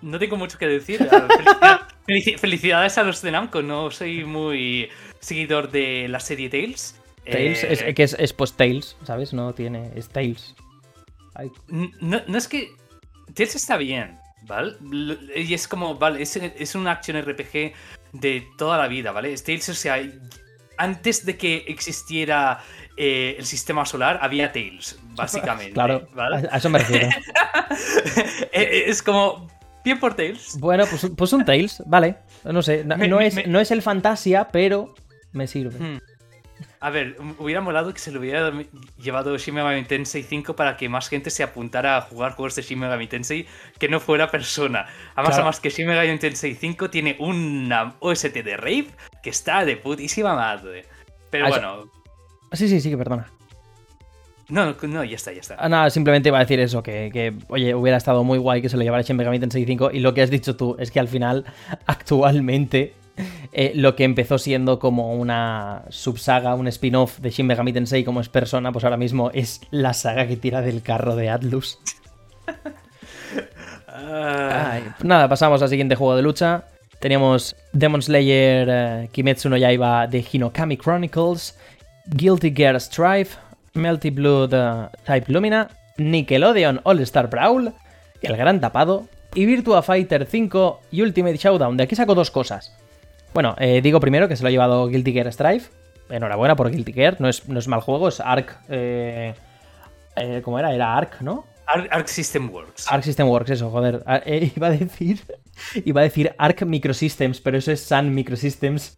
No tengo mucho que decir. Felicidad- felici- Felicidades a los de Namco. No soy muy seguidor de la serie Tales. Tales, Eh, es, que es, es pues Tales, ¿sabes? No tiene. Es Tales. Ay, no, no es que. Tales está bien, ¿vale? Y es como, vale, es, es un action RPG de toda la vida, ¿vale? Tales, o sea, antes de que existiera eh, el sistema solar, había Tales, básicamente. Claro, ¿vale? a, a eso me refiero. Eh, es como. Bien por Tales. bueno, pues, pues un Tales, vale. No sé, no, Me- no me- es, me- no es el Fantasia, pero me sirve. Hmm. A ver, hubiera molado que se lo hubiera llevado Shin Megami Tensei 5 para que más gente se apuntara a jugar juegos de Shin Megami Tensei que no fuera persona. Además, Claro. además que Shin Megami Tensei 5 tiene una OST de Rave que está de putísima madre. Pero Ah, bueno, Sí, sí, sí, que perdona. No, no, ya está, ya está. Ah, nada, simplemente iba a decir eso, que, que, oye, hubiera estado muy guay que se lo llevara Shin Megami Tensei 5 y lo que has dicho tú es que al final, actualmente, eh, lo que empezó siendo como una subsaga, un spin-off de Shin Megami Tensei como es persona, pues ahora mismo es la saga que tira del carro de Atlus. Ay, nada, pasamos al siguiente juego de lucha. Teníamos Demon Slayer eh, Kimetsu no Yaiba de Hinokami Chronicles, Guilty Gear Strife, Melty Blood Type Lumina, Nickelodeon All Star Brawl, El Gran Tapado y Virtua Fighter 5 y Ultimate Showdown. De aquí saco dos cosas. Bueno, eh, digo primero que se lo ha llevado Guilty Gear Strife. Enhorabuena por Guilty Gear, no es, no es mal juego, es Arc. Eh, eh, ¿Cómo era? Era Arc, ¿no? Arc, Arc System Works. Arc System Works, eso, joder. Ah, iba a decir. Iba a decir Arc Microsystems, pero eso es Sun Microsystems.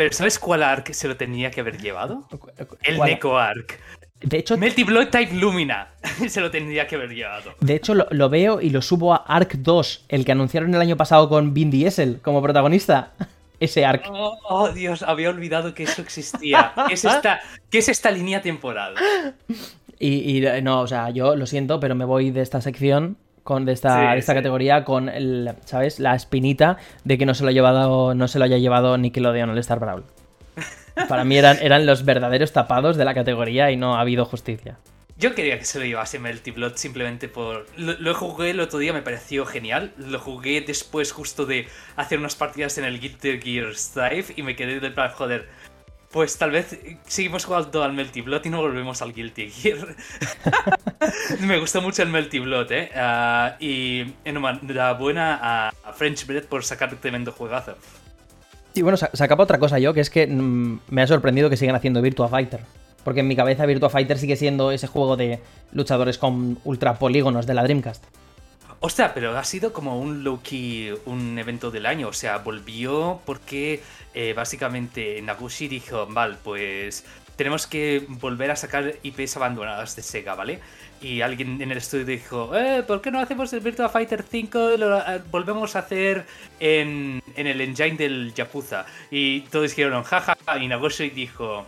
Pero ¿sabes cuál Arc se lo tenía que haber llevado? El ¿Cuál? Neko Arc. De hecho, Melty Blood Type Lumina se lo tendría que haber llevado. de hecho lo, lo veo y lo subo a Arc 2, el que anunciaron el año pasado con Vin Diesel como protagonista. Ese Arc. Oh, oh, Dios, había olvidado que eso existía. ¿Qué es esta, qué es esta línea temporal? Y, y, no, o sea, yo lo siento, pero me voy de esta sección, con de esta, Sí, de esta sí. categoría, con el, ¿sabes? La espinita de que no se lo, ha llevado, no se lo haya llevado Nickelodeon el Star Brawl. Para mí eran, eran los verdaderos tapados de la categoría y no ha habido justicia. Yo quería que se lo llevase Melty Blood simplemente por. Lo, lo jugué el otro día, me pareció genial. Lo jugué después, justo de hacer unas partidas en el Guilty Gear Strive y me quedé del plan, joder. Pues tal vez seguimos jugando al Melty Blood y no volvemos al Guilty Gear. me gustó mucho el Melty Blood, eh. Ah, y enhorabuena a, a French Bread por sacar un tremendo juegazo. Y bueno, sa- sacaba otra cosa yo, que es que mm, me ha sorprendido que sigan haciendo Virtua Fighter. Porque en mi cabeza Virtua Fighter sigue siendo ese juego de luchadores con ultra polígonos de la Dreamcast. Ostras, pero ha sido como un low-key, un evento del año. O sea, volvió porque eh, básicamente Nagushi dijo, vale, pues tenemos que volver a sacar IPs abandonadas de Sega, ¿vale? Y alguien en el estudio dijo, eh, ¿por qué no hacemos el Virtua Fighter 5? Lo eh, volvemos a hacer en, el engine del Yakuza. Y todos dijeron, jaja, y Nagushi dijo...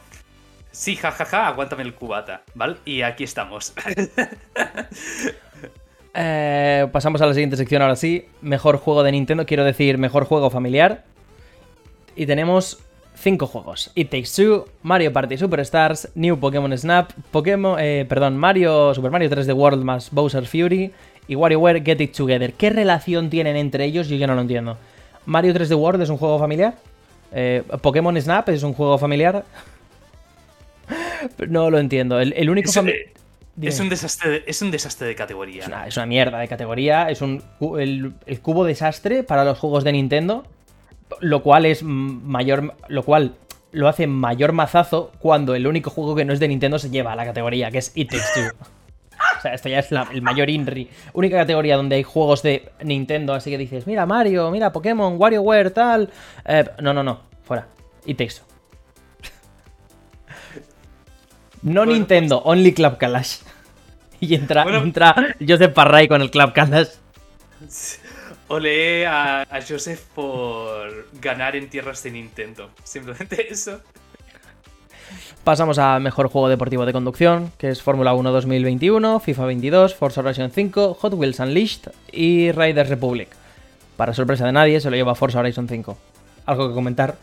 Sí, jajaja, aguántame el cubata, ¿vale? Y aquí estamos. Eh, pasamos a la siguiente sección ahora sí. Mejor juego de Nintendo, quiero decir mejor juego familiar. Y tenemos cinco juegos. It Takes Two, Mario Party Superstars, New Pokémon Snap, Pokémon, eh, perdón, Mario, Super Mario 3D World más Bowser Fury y WarioWare Get It Together. ¿Qué relación tienen entre ellos? Yo ya no lo entiendo. Mario 3D World es un juego familiar. Eh, Pokémon Snap es un juego familiar. No lo entiendo. El, el único Es un, desastre de, es un desastre de categoría. Es una, mierda de categoría. Es un el, cubo desastre para los juegos de Nintendo. Lo cual es mayor. Lo cual lo hace mayor mazazo cuando el único juego que no es de Nintendo se lleva a la categoría, que es It Takes O sea, esto ya es el mayor INRI. Única categoría donde hay juegos de Nintendo, así que dices, mira Mario, mira Pokémon, WarioWare, tal. Eh, no, no, no, fuera. It Takes No Nintendo, pues- only Club Kalash. Y entra, entra Joseph Parray con el Club Kalash. Ole a, a, Joseph por ganar en tierras de Nintendo. Simplemente eso. Pasamos a mejor juego deportivo de conducción, que es Fórmula 1 2021, FIFA 22, Forza Horizon 5, Hot Wheels Unleashed y Riders Republic. Para sorpresa de nadie, se lo lleva Forza Horizon 5. ¿Algo que comentar?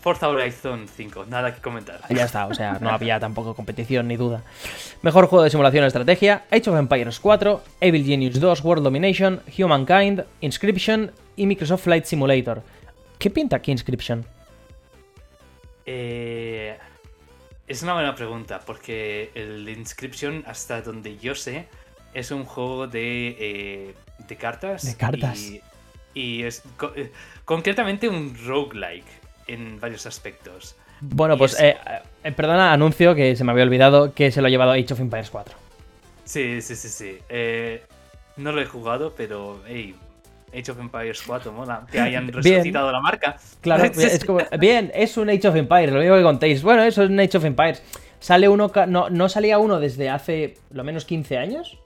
Forza Horizon 5, nada que comentar. Ya está, o sea, no había tampoco competición ni duda. Mejor juego de simulación de estrategia: Age of Empires 4, Evil Genius 2, World Domination, Humankind, Inscription y Microsoft Flight Simulator. ¿Qué pinta aquí Inscription? Eh, es una buena pregunta, porque el Inscription, hasta donde yo sé, es un juego de, eh, de cartas. De cartas. Y, y es eh, concretamente un roguelike en varios aspectos. Bueno, pues eh, eh, perdona, anuncio que se me había olvidado que se lo ha llevado Age of Empires 4. Sí, sí, sí, sí. Eh, no lo he jugado, pero hey, Age of Empires 4 mola. Que hayan resucitado la marca. Claro, es como, bien, es un Age of Empires, lo mismo que contéis. Bueno, eso es un Age of Empires. Sale uno, no, no salía uno desde hace lo menos 15 años.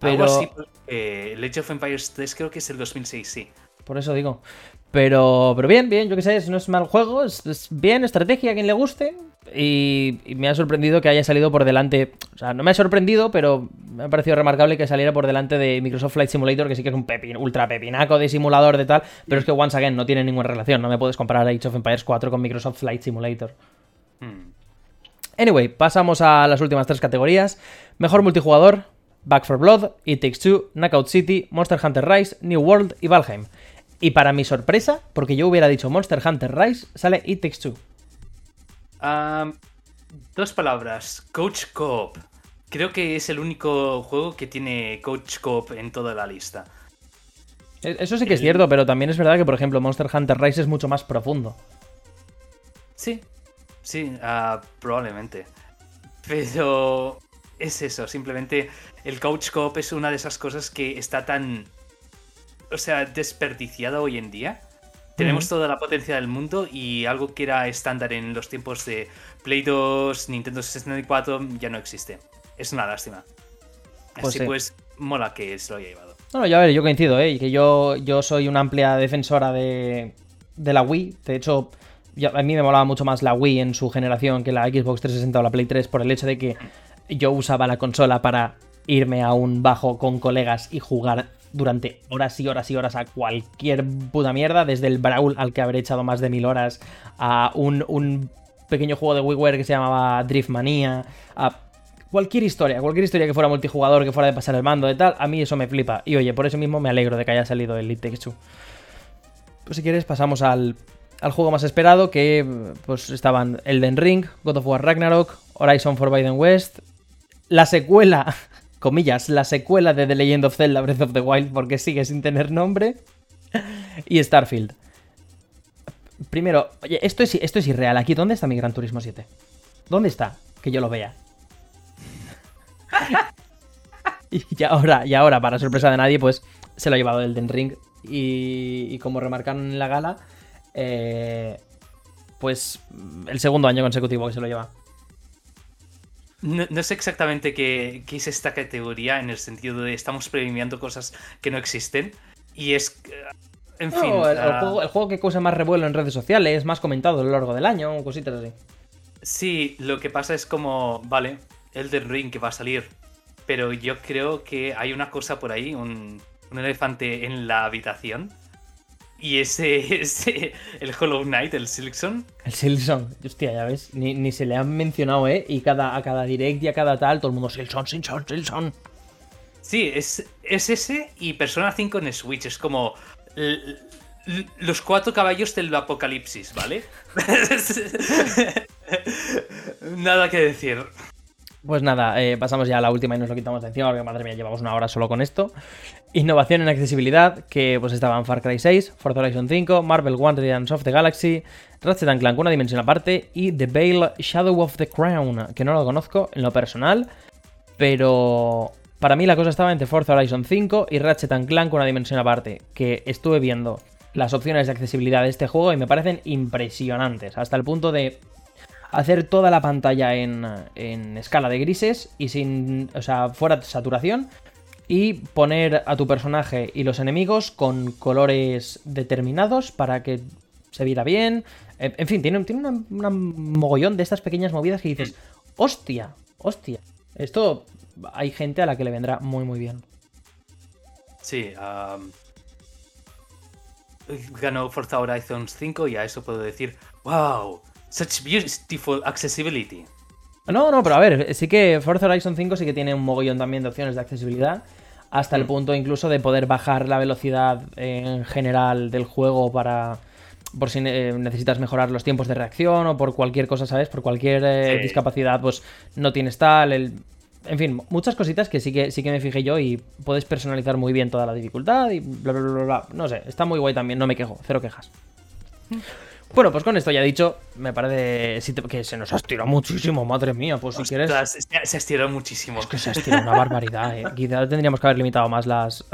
Pero... Algo pues, el Age of Empires 3 creo que es el 2006, sí. Por eso digo. Pero, pero bien, bien, yo que sé, no es mal juego, es, bien, estrategia a quien le guste. Y, me ha sorprendido que haya salido por delante. O sea, no me ha sorprendido, pero me ha parecido remarcable que saliera por delante de Microsoft Flight Simulator, que sí que es un pepin, ultra pepinaco de simulador de tal. Pero es que, once again, no tiene ninguna relación. No me puedes comparar Age of Empires 4 con Microsoft Flight Simulator. Hmm. Anyway, pasamos a las últimas tres categorías: Mejor multijugador, Back for Blood, It Takes Two, Knockout City, Monster Hunter Rise, New World y Valheim. Y para mi sorpresa, porque yo hubiera dicho Monster Hunter Rise, sale It Takes Two. dos palabras. Coach Coop. Creo que es el único juego que tiene Coach Coop en toda la lista. E, eso sí que es cierto, pero también es verdad que, por ejemplo, Monster Hunter Rise es mucho más profundo. Sí, sí, ah, probablemente. Pero es eso, simplemente el Coach Coop es una de esas cosas que está tan o sea, desperdiciada hoy en día. Tenemos toda la potencia del mundo y algo que era estándar en los tiempos de Play 2, Nintendo 64 ya no existe. Es una lástima. Pues Así pues, mola que se lo haya llevado. No, ya ver, yo coincido, ¿eh? Que yo, yo soy una amplia defensora de, de la Wii. De hecho, a mí me molaba mucho más la Wii en su generación que la Xbox 360 o la Play 3 por el hecho de que yo usaba la consola para irme a un bajo con colegas y jugar durante horas y horas y horas a cualquier puta mierda, desde el Brawl al que habré echado más de mil horas, a un, pequeño juego de WiiWare que se llamaba Drift Manía, a cualquier historia, cualquier historia que fuera multijugador, que fuera de pasar el mando de tal, a mí eso me flipa. Y oye, por eso mismo me alegro de que haya salido el Takes Pues si quieres pasamos al, al juego más esperado, que pues estaban Elden Ring, God of War Ragnarok, Horizon Forbidden West, la secuela comillas, la secuela de The Legend of Zelda Breath of the Wild porque sigue sin tener nombre, y Starfield. Primero, oye, esto es, esto es irreal. Aquí, ¿dónde está mi Gran Turismo 7? ¿Dónde está? Que yo lo vea. y ahora, y ahora, para sorpresa de nadie, pues se lo ha llevado Elden Ring. Y, como remarcaron en la gala, eh, pues el segundo año consecutivo que se lo lleva. No, sé exactamente qué, es esta categoría en el sentido de estamos premiando cosas que no existen. Y es. Eh, en fin. El, juego, que causa más revuelo en redes sociales, más comentado a lo largo del año, cositas así. Sí, lo que pasa es como. Vale, Elden Ring que va a salir. Pero yo creo que hay una cosa por ahí, un, un elefante en la habitación y ese, ese, el Hollow Knight, el Silkson. El Silkson, hostia, ya ves, ni, se le han mencionado, ¿eh? Y cada, a cada direct y a cada tal, todo el mundo, Silkson, Silkson, Silkson. Sí, es, es ese y Persona 5 en Switch, es como los cuatro caballos del apocalipsis, ¿vale? Nada que decir. Pues nada, eh, pasamos ya a la última y nos lo quitamos de encima, porque madre mía, llevamos una hora solo con esto. Innovación en accesibilidad, que pues estaban Far Cry 6, Forza Horizon 5, Marvel Radiance of the Galaxy, Ratchet Clank una dimensión aparte y The Veil Shadow of the Crown, que no lo conozco en lo personal, pero para mí la cosa estaba entre Forza Horizon 5 y Ratchet Clank una dimensión aparte, que estuve viendo las opciones de accesibilidad de este juego y me parecen impresionantes, hasta el punto de hacer toda la pantalla en, escala de grises y sin, o sea, fuera saturación y poner a tu personaje y los enemigos con colores determinados para que se viera bien. En, fin, tiene, tiene una, mogollón de estas pequeñas movidas que dices, hostia, hostia. Esto hay gente a la que le vendrá muy, muy bien. Sí, ganó Forza Horizon 5 y a eso puedo decir, wow, Such beautiful accessibility. No, no, pero a ver, sí que Forza Horizon 5 sí que tiene un mogollón también de opciones de accesibilidad. Hasta el mm. punto incluso de poder bajar la velocidad en general del juego para. Por si necesitas mejorar los tiempos de reacción o por cualquier cosa, ¿sabes? Por cualquier eh, discapacidad, pues no tienes tal. El... En fin, muchas cositas que sí que sí que me fijé yo y puedes personalizar muy bien toda la dificultad y bla bla bla bla. No sé, está muy guay también, no me quejo, cero quejas. Bueno, pues con esto ya dicho, me parece que se nos ha estirado muchísimo, madre mía. Pues si quieres. Se ha estirado muchísimo. Es que se ha estirado una barbaridad, ¿eh? Quizás tendríamos que haber limitado más las,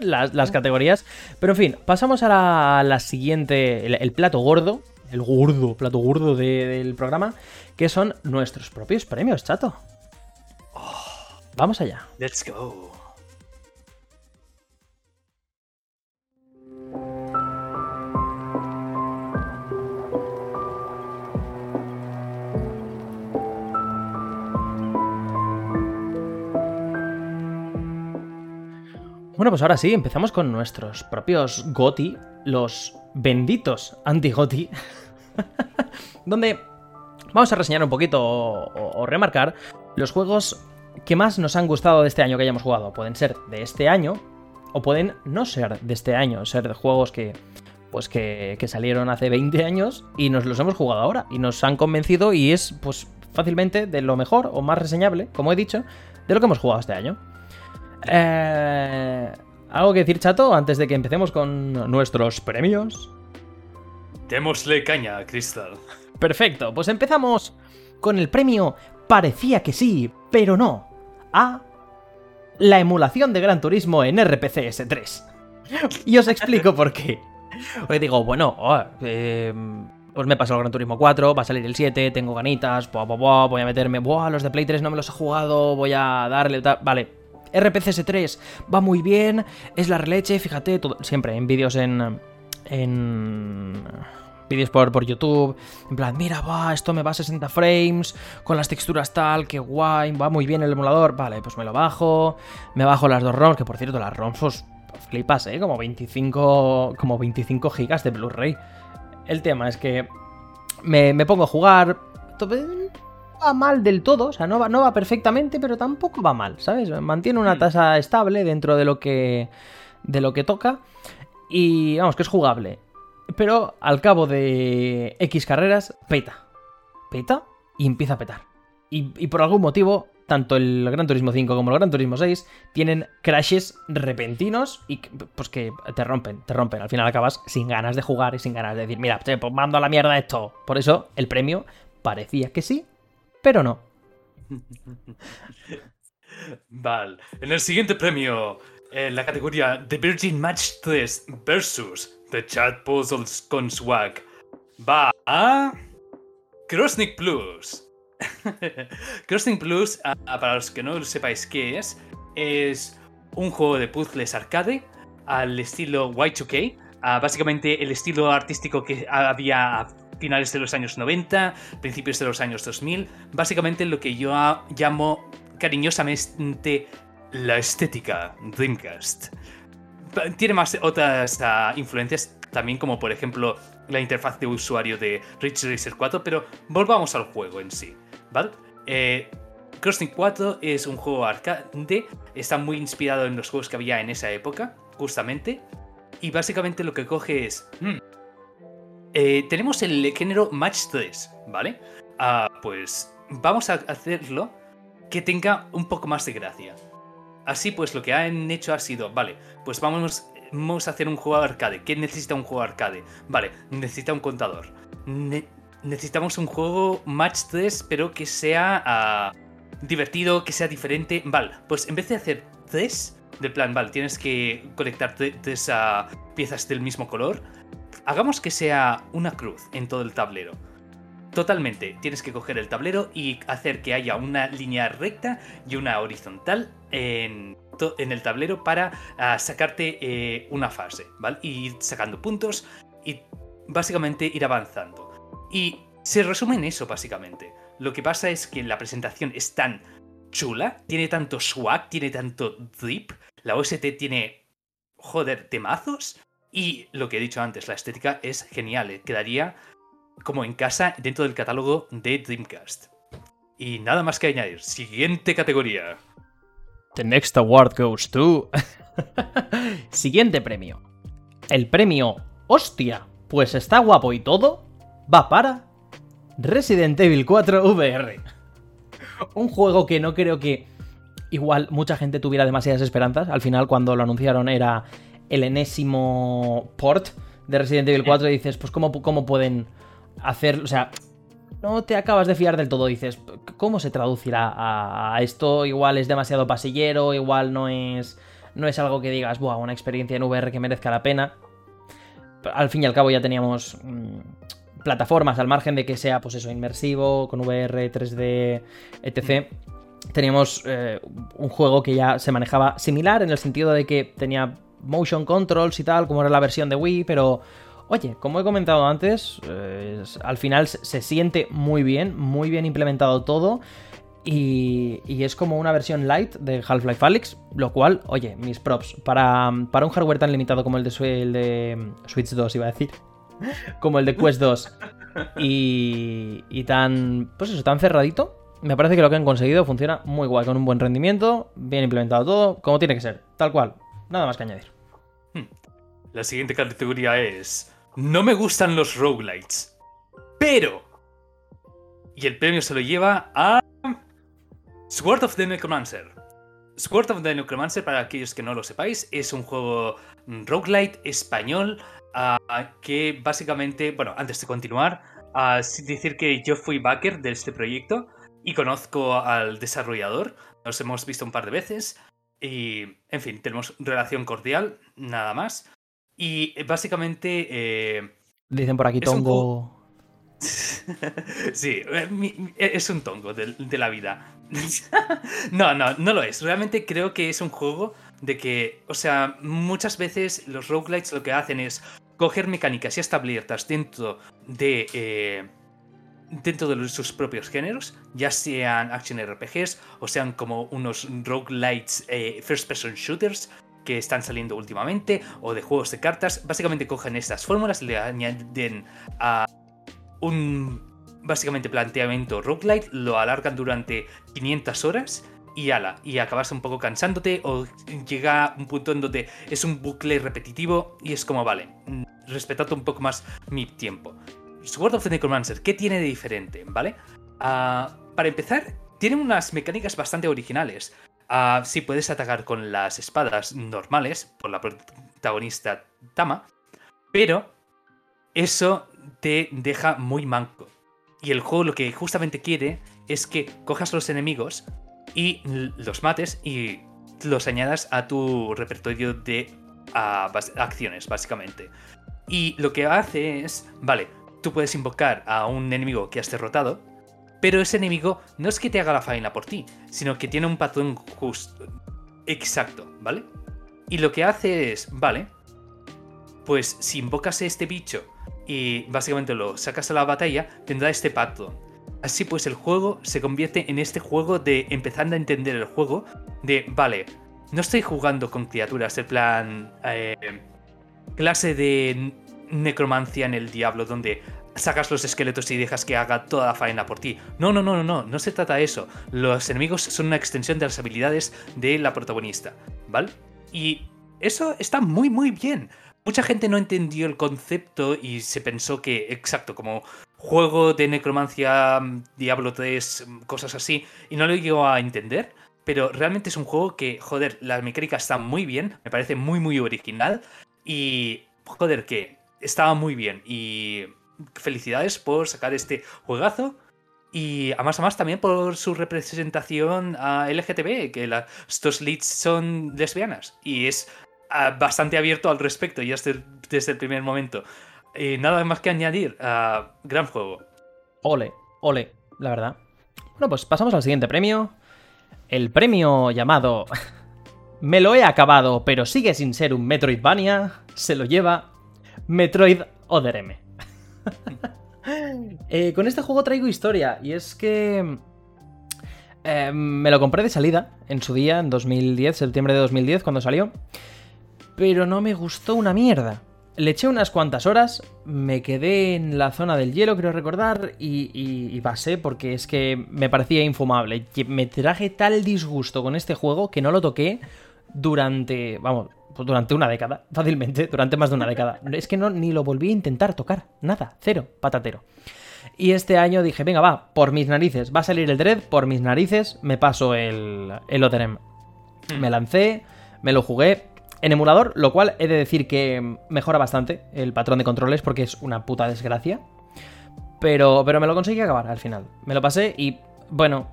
las, categorías. Pero en fin, pasamos a la, siguiente, el, plato gordo, el gordo, plato gordo del programa, que son nuestros propios premios, chato. Vamos allá. Let's go. Bueno, pues ahora sí, empezamos con nuestros propios GOTI, los benditos anti-GOTI, donde vamos a reseñar un poquito o, remarcar los juegos que más nos han gustado de este año que hayamos jugado. Pueden ser de este año o pueden no ser de este año, ser de juegos que pues que, que, salieron hace 20 años y nos los hemos jugado ahora y nos han convencido y es pues fácilmente de lo mejor o más reseñable, como he dicho, de lo que hemos jugado este año. Eh, ¿Algo que decir, chato, antes de que empecemos con nuestros premios? Démosle caña, Crystal. Perfecto, pues empezamos con el premio Parecía que sí, pero no. A la emulación de Gran Turismo en RPC S3. Y os explico por qué. Os digo, bueno, oh, em, pues me pasó el Gran Turismo 4, va a salir el 7, tengo ganitas, voy a meterme, buah, los de Play 3 no me los he jugado, voy a darle, vale, RPCS3 va muy bien, es la releche, fíjate, siempre en vídeos en... en vídeos por, por YouTube, en plan, mira, va, esto me va a 60 frames, con las texturas tal, que guay, va muy bien el emulador, vale, pues me lo bajo, me bajo las dos ROMs, que por cierto, las ROMs, pues, flipas, ¿eh? Como 25, como 25 gigas de Blu-ray. El tema es que me, me pongo a jugar, va mal del todo, o sea, no va, no va perfectamente, pero tampoco va mal, ¿sabes? Mantiene una hmm. tasa estable dentro de lo que de lo que toca y vamos, que es jugable. Pero al cabo de X carreras, peta. Peta y empieza a petar. Y, por algún motivo, tanto el Gran Turismo 5 como el Gran Turismo 6 tienen crashes repentinos y pues que te rompen, te rompen. Al final acabas sin ganas de jugar y sin ganas de decir, mira, pues mando a la mierda esto. Por eso el premio parecía que sí, pero no. Vale. En el siguiente premio, en la categoría The Virgin Match 3 versus The Chat Puzzles con Swag, va a. Crossnick Plus. Crossnick Plus, para los que no sepáis qué es, es un juego de puzzles arcade al estilo Y2K. básicamente el estilo artístico que había finales de los años 90, principios de los años 2000, básicamente lo que yo llamo cariñosamente la estética Dreamcast. Tiene más otras ah, influencias también como por ejemplo la interfaz de usuario de Ridge Racer 4, pero volvamos al juego en sí, ¿vale? Eh, Crossing 4 es un juego arcade, está muy inspirado en los juegos que había en esa época, justamente, y básicamente lo que coge es, hmm, eh, tenemos el género Match 3, ¿vale? Ah, pues vamos a hacerlo que tenga un poco más de gracia. Así pues, lo que han hecho ha sido, vale, pues vamos, vamos a hacer un juego arcade. ¿Qué necesita un juego arcade? Vale, necesita un contador. necesitamos un juego match 3, pero que sea ah, divertido, que sea diferente. Vale, pues en vez de hacer 3, del plan, vale, tienes que conectar tres ah, piezas del mismo color, hagamos que sea una cruz en todo el tablero. Totalmente, tienes que coger el tablero y hacer que haya una línea recta y una horizontal en, el tablero para ah, sacarte eh, una fase, ¿vale? Y ir sacando puntos y básicamente ir avanzando. Y se resume en eso, básicamente. Lo que pasa es que la presentación es tan chula, tiene tanto swag, tiene tanto drip, la OST tiene, joder, temazos, y lo que he dicho antes, la estética es genial, eh, quedaría como en casa dentro del catálogo de Dreamcast. Y nada más que añadir. Siguiente categoría. The next award goes to. Siguiente premio. El premio Hostia, pues está guapo y todo, va para Resident Evil 4 VR. Un juego que no creo que igual mucha gente tuviera demasiadas esperanzas. Al final, cuando lo anunciaron, era el enésimo port de Resident Evil 4 y dices, pues ¿cómo, cómo pueden hacer, o sea, no te acabas de fiar del todo, dices, ¿cómo se traducirá a, esto? Igual es demasiado pasillero, igual no es, no es algo que digas, Buah, una experiencia en VR que merezca la pena. Al fin y al cabo ya teníamos mm, plataformas al margen de que sea, pues eso, inmersivo, con VR, 3D, etc. Teníamos eh, un juego que ya se manejaba similar en el sentido de que tenía motion controls y tal, como era la versión de Wii, pero oye, como he comentado antes, al final se siente muy bien, muy bien implementado todo. Y, es como una versión light de Half-Life Alyx, lo cual, oye, mis props. Para, para un hardware tan limitado como el de, el de Switch 2, iba a decir, como el de Quest 2, y, y tan, pues eso, tan cerradito, me parece que lo que han conseguido funciona muy guay, con un buen rendimiento, bien implementado todo, como tiene que ser, tal cual. Nada más que añadir. Hmm. La siguiente categoría es. No me gustan los roguelites. Pero. Y el premio se lo lleva a. Sword of the Necromancer. Sword of the Necromancer, para aquellos que no lo sepáis, es un juego roguelite español ah, que básicamente, bueno, antes de continuar, uh, decir que yo fui backer de este proyecto y conozco al desarrollador, nos hemos visto un par de veces y, en fin, tenemos relación cordial, nada más. Y eh, básicamente... Eh, Dicen por aquí tongo... sí, eh, es un tongo de, de la vida. no, no, no lo es. Realmente creo que es un juego de que, o sea, muchas veces los roguelites lo que hacen es coger mecánicas ya establecidas dentro de dentro de sus propios géneros, ya sean action RPGs o sean como unos roguelites eh, first person shooters que están saliendo últimamente o de juegos de cartas, básicamente cogen estas fórmulas, le añaden a un básicamente planteamiento roguelite, lo alargan durante 500 horas y ala, y acabas un poco cansándote o llega un punto en donde es un bucle repetitivo y es como, vale, mm, respetad un poco más mi tiempo. Sword of the Necromancer, ¿qué tiene de diferente? ¿Vale? Ah, para empezar, tiene unas mecánicas bastante originales. Uh, sí, puedes atacar con las espadas normales, por la protagonista Tama, pero eso te deja muy manco. Y el juego lo que justamente quiere es que cojas los enemigos y los mates y los añadas a tu repertorio de acciones, básicamente. Y lo que hace es, vale, tú puedes invocar a un enemigo que has derrotado, pero ese enemigo no es que te haga la faena por ti, sino que tiene un patrón exacto, ¿vale? Y lo que hace es, vale, pues si invocas a este bicho y básicamente lo sacas a la batalla, tendrá este patrón. Así pues el juego se convierte en este juego de empezando a entender el juego, de, vale, no estoy jugando con criaturas, de plan... Eh, clase de necromancia en el diablo donde sacas los esqueletos y dejas que haga toda la faena por ti. No, no, no, no, no, no se trata de eso. Los enemigos son una extensión de las habilidades de la protagonista, ¿vale? Y eso está muy, muy bien. Mucha gente no entendió el concepto y se pensó que, exacto, como juego de necromancia, mm, Diablo 3, mm, cosas así, y no lo llego a entender, pero realmente es un juego que, joder, la mecánica está muy bien, me parece muy, muy original, y, joder, que estaba muy bien, y felicidades por sacar este juegazo. Y a más a más también por su representación a LGTB, que las leads son lesbianas. Y es ah, bastante abierto al respecto, ya desde, desde el primer momento. Y nada más que añadir. Uh, gran juego. Ole, ole, la verdad. Bueno, pues pasamos al siguiente premio. El premio llamado Me lo he acabado, pero sigue sin ser un Metroidvania, se lo lleva Metroid Other M. Eh, con este juego traigo historia, y es que eh, me lo compré de salida en su día, en 2010, septiembre de 2010, cuando salió, pero no me gustó una mierda. Le eché unas cuantas horas, me quedé en la zona del hielo, creo recordar, y, y, pasé porque es que me parecía infumable. Me traje tal disgusto con este juego que no lo toqué durante, vamos, durante una década, fácilmente, durante más de una década. Es que no ni lo volví a intentar tocar, nada, cero, patatero. Y este año dije, venga, va, por mis narices, va a salir el Dread, por mis narices me paso el, el. Hmm. Me lancé, me lo jugué, en emulador, lo cual he de decir que mejora bastante el patrón de controles porque es una puta desgracia. Pero, pero me lo conseguí acabar al final. Me lo pasé y, bueno,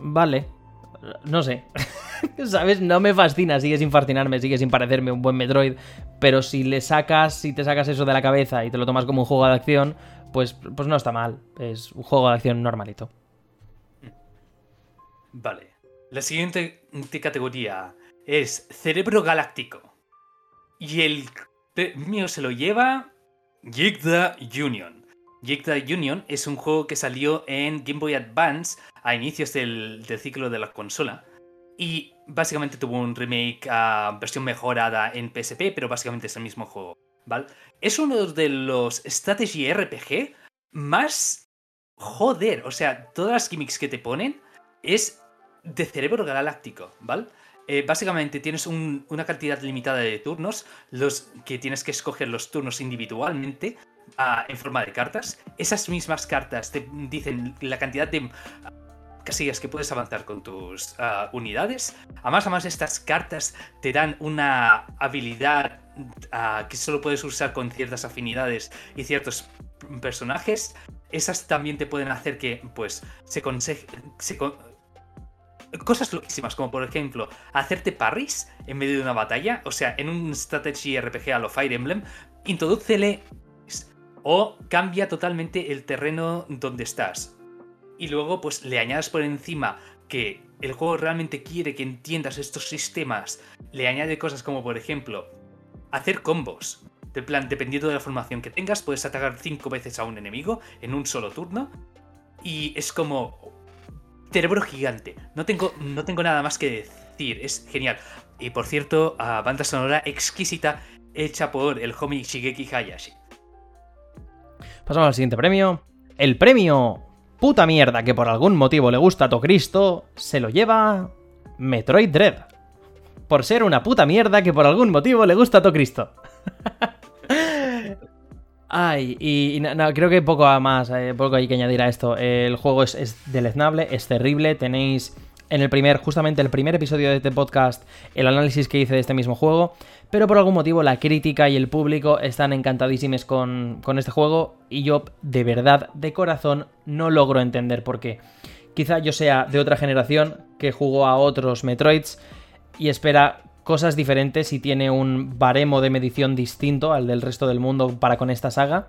vale. No sé. ¿Sabes? No me fascina, sigue sin fascinarme, sigue sin parecerme un buen Metroid. Pero si le sacas, si te sacas eso de la cabeza y te lo tomas como un juego de acción, pues, pues no está mal. Es un juego de acción normalito. Vale. La siguiente categoría es Cerebro Galáctico. Y el premio se lo lleva Gigda Union. Gigda Union es un juego que salió en Game Boy Advance a inicios del, ciclo de la consola. Y básicamente tuvo un remake a versión mejorada en PSP, pero básicamente es el mismo juego. ¿vale? Es uno de los strategy RPG más joder. O sea, todas las gimmicks que te ponen es de cerebro galáctico, ¿vale? Eh, básicamente tienes una cantidad limitada de turnos, los que tienes que escoger los turnos individualmente ah, en forma de cartas. Esas mismas cartas te dicen la cantidad de casillas que puedes avanzar con tus uh, unidades. Además, además, estas cartas te dan una habilidad que solo puedes usar con ciertas afinidades y ciertos personajes. Esas también te pueden hacer que, pues, se, se cosas loquísimas, como por ejemplo, hacerte parries en medio de una batalla, o sea, en un strategy RPG a lo Fire Emblem, introdúcele o cambia totalmente el terreno donde estás. Y luego, pues le añades por encima que el juego realmente quiere que entiendas estos sistemas, le añade cosas como, por ejemplo, hacer combos. De plan, dependiendo de la formación que tengas, puedes atacar cinco veces a un enemigo en un solo turno. Y es como, cerebro gigante. No tengo, no tengo nada más que decir. Es genial. Y por cierto, a banda sonora exquisita hecha por el homie Shigeki Hayashi. Pasamos al siguiente premio. El premio puta mierda que por algún motivo le gusta a Tocristo se lo lleva Metroid Dread. Por ser una puta mierda que por algún motivo le gusta a Tocristo. Ay, y, creo que poco más, eh, poco hay que añadir a esto. El juego es, es, deleznable, es terrible. Tenéis en el primer, justamente el primer episodio de este podcast, el análisis que hice de este mismo juego. Pero por algún motivo la crítica y el público están encantadísimos con, con este juego. Y yo, de verdad, de corazón, no logro entender por qué. Quizá yo sea de otra generación que jugó a otros Metroids y espera cosas diferentes y tiene un baremo de medición distinto al del resto del mundo para con esta saga,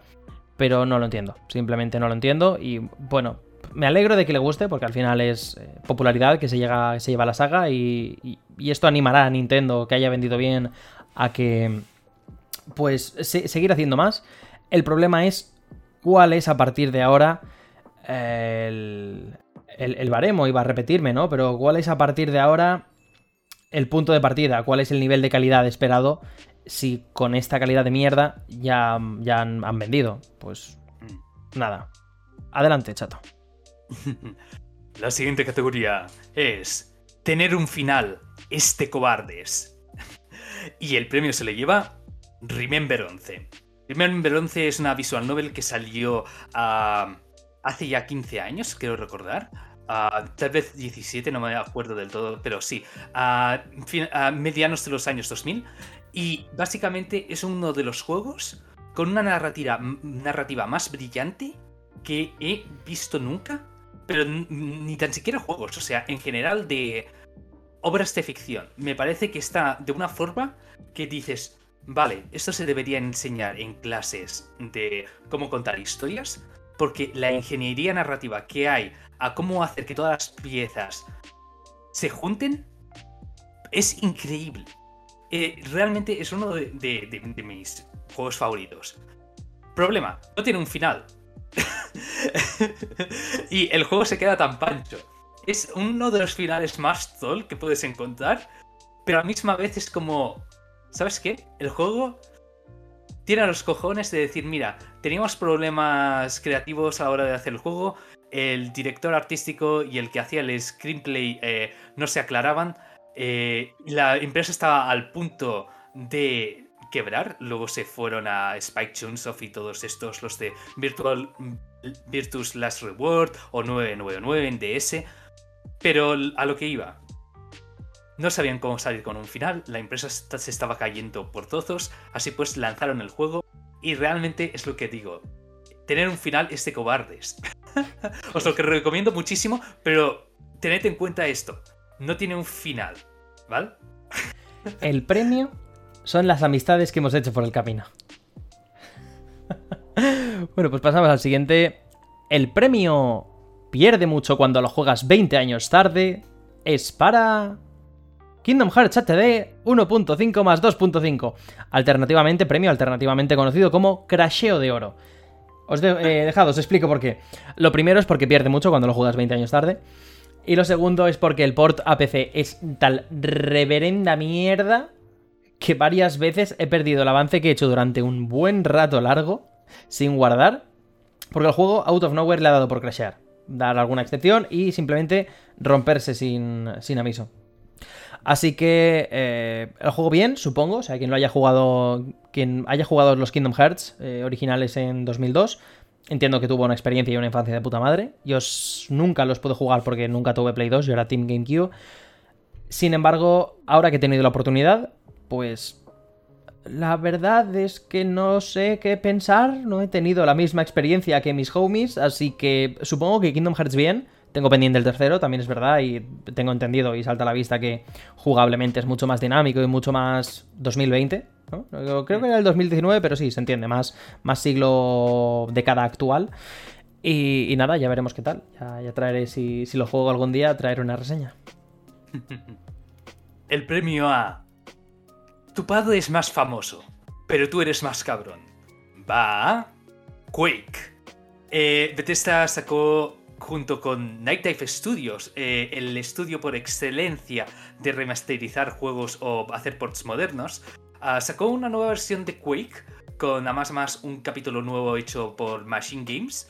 pero no lo entiendo, simplemente no lo entiendo y bueno, me alegro de que le guste porque al final es eh, popularidad que se, llega, se lleva la saga y, esto animará a Nintendo que haya vendido bien a que pues seguir haciendo más. El problema es cuál es a partir de ahora el, el, baremo, iba a repetirme, ¿no? Pero cuál es a partir de ahora el punto de partida, cuál es el nivel de calidad esperado si con esta calidad de mierda ya, ya han, vendido. Pues nada. Adelante, chato. La siguiente categoría es tener un final, este cobardes. Y el premio se le lleva Remember 11. Primer Bronce es una visual novel que salió ah, hace ya 15 años, quiero recordar. Ah, tal vez 17, no me acuerdo del todo, pero sí. A medianos de los años 2000. Y básicamente es uno de los juegos con una narrativa más brillante que he visto nunca. Pero ni tan siquiera juegos, o sea, en general de obras de ficción. Me parece que está de una forma que dices, vale, esto se debería enseñar en clases de cómo contar historias, porque la ingeniería narrativa que hay a cómo hacer que todas las piezas se junten es increíble. Eh, realmente es uno de, mis juegos favoritos. Problema, no tiene un final. y el juego se queda tan pancho. Es uno de los finales más tol que puedes encontrar, pero a la misma vez es como, ¿sabes qué? El juego tiene a los cojones de decir, mira, teníamos problemas creativos a la hora de hacer el juego, el director artístico y el que hacía el screenplay eh, no se aclaraban, eh, la empresa estaba al punto de quebrar, luego se fueron a Spike Chunsoft y todos estos, los de Virtual, Virtus Last Reward o 999 en DS, pero a lo que iba, no sabían cómo salir con un final, la empresa se estaba cayendo por trozos, así pues lanzaron el juego y realmente es lo que digo, tener un final es de cobardes. Os lo que recomiendo muchísimo, pero tened en cuenta esto, no tiene un final, ¿vale? El premio son las amistades que hemos hecho por el camino. bueno, pues pasamos al siguiente. El premio pierde mucho cuando lo juegas 20 años tarde. Es para Kingdom Hearts HD 1.5 más 2.5. Alternativamente, premio alternativamente conocido como Crasheo de Oro. Os he eh, dejado, os explico por qué. Lo primero es porque pierde mucho cuando lo juegas 20 años tarde. Y lo segundo es porque el port a PC es tal reverenda mierda que varias veces he perdido el avance que he hecho durante un buen rato largo sin guardar. Porque el juego out of nowhere le ha dado por crashear. Dar alguna excepción y simplemente romperse sin, sin aviso. Así que eh, el juego bien, supongo. O sea, quien lo haya jugado. Quien haya jugado los Kingdom Hearts eh, originales en 2002. Entiendo que tuvo una experiencia y una infancia de puta madre. Yo nunca los puedo jugar porque nunca tuve Play 2, yo era Team GameCube. Sin embargo, ahora que he tenido la oportunidad, pues la verdad es que no sé qué pensar, no he tenido la misma experiencia que mis homies, así que supongo que Kingdom Hearts bien, tengo pendiente el tercero, también es verdad, y tengo entendido y salta a la vista que jugablemente es mucho más dinámico y mucho más 2020. ¿no? Creo que era el 2019, pero sí, se entiende, más, más siglo cada actual. Y, nada, ya veremos qué tal. Ya, traeré, si, si lo juego algún día, traeré una reseña. El premio a... Tu padre es más famoso, pero tú eres más cabrón. Va. Quake. Eh, Bethesda sacó junto con Night Dive Studios, eh, el estudio por excelencia de remasterizar juegos o hacer ports modernos, ah, sacó una nueva versión de Quake con además más un capítulo nuevo hecho por Machine Games.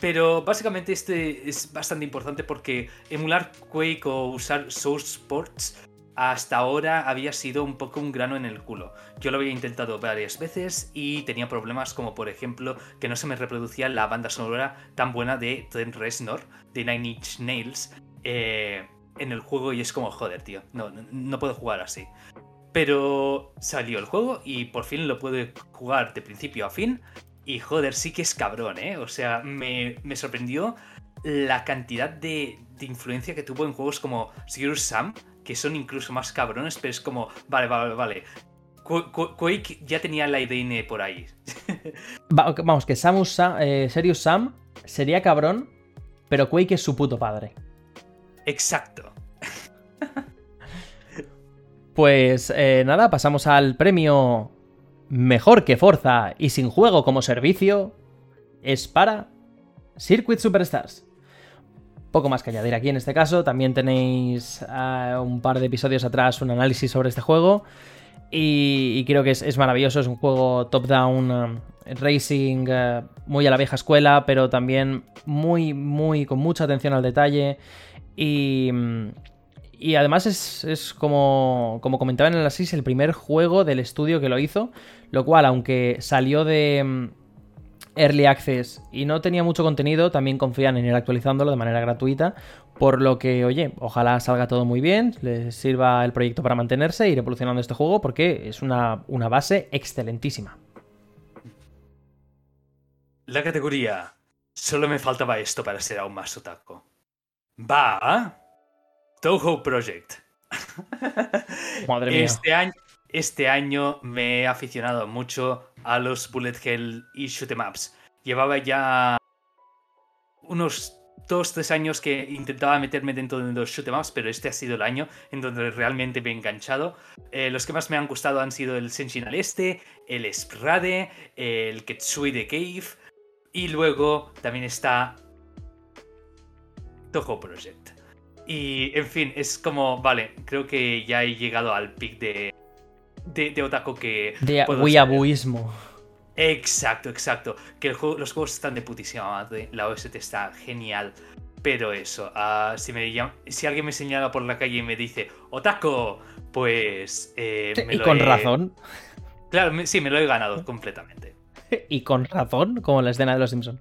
Pero básicamente este es bastante importante porque emular Quake o usar Source Ports hasta ahora había sido un poco un grano en el culo. Yo lo había intentado varias veces y tenía problemas como por ejemplo que no se me reproducía la banda sonora tan buena de Trent Reznor de Nine Inch Nails eh, en el juego y es como joder tío, no, no puedo jugar así. Pero salió el juego y por fin lo pude jugar de principio a fin y joder, sí que es cabrón, ¿eh? O sea, me, sorprendió la cantidad de, de, influencia que tuvo en juegos como Serious Sam, que son incluso más cabrones, pero es como, vale, vale, vale. Quake ya tenía la IDN por ahí. Vamos, que Samus Sam, eh, Serious Sam sería cabrón, pero Quake es su puto padre. Exacto. pues eh, nada, pasamos al premio Mejor que Forza y sin juego como servicio. Es para Circuit Superstars poco más que añadir aquí en este caso. También tenéis ah, un par de episodios atrás un análisis sobre este juego. Y, creo que es, maravilloso. Es un juego top-down um, racing uh, muy a la vieja escuela, pero también muy, muy con mucha atención al detalle. Y, Y además es, como, como comentaba en el Assist, el primer juego del estudio que lo hizo, lo cual, aunque salió de Early Access y no tenía mucho contenido, también confían en ir actualizándolo de manera gratuita, por lo que, oye, ojalá salga todo muy bien, les sirva el proyecto para mantenerse ir evolucionando este juego, porque es una, una base excelentísima. La categoría. Solo me faltaba esto para ser aún más otaku. Va Toho Project. Madre mía. Este año, este año me he aficionado mucho a los Bullet Hell y Shoot Em Ups. Llevaba ya unos dos, tres años que intentaba meterme dentro de los shoot em ups, pero este ha sido el año en donde realmente me he enganchado. Eh, los que más me han gustado han sido el Senshin al Este, el Sprade, el Ketsui de Cave, y luego también está Toho Project. Y, en fin, es como, vale, creo que ya he llegado al pic de, de, Otaku que... De weeabuismo. Exacto, exacto. Que los juegos están de putísima madre, la OST está genial. Pero eso, ah, si, me si alguien me señala por la calle y me dice Otaku, pues... Eh, y con razón. Claro, sí, me lo he ganado completamente. y con razón, como la escena de los Simpsons.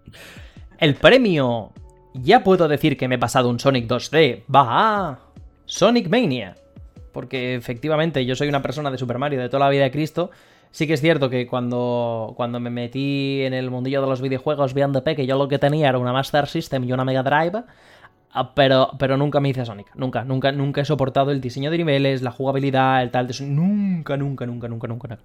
El premio ya puedo decir que me he pasado un Sonic 2D. Va Sonic Mania. Porque efectivamente yo soy una persona de Super Mario de toda la vida de Cristo. Sí que es cierto que cuando, cuando me metí en el mundillo de los videojuegos viendo que yo lo que tenía era una Master System y una Mega Drive. Ah, pero, pero nunca me hice Sonic. Nunca, nunca, nunca he soportado el diseño de niveles, la jugabilidad, el tal de Sonic. Nunca, nunca, nunca, nunca, nunca.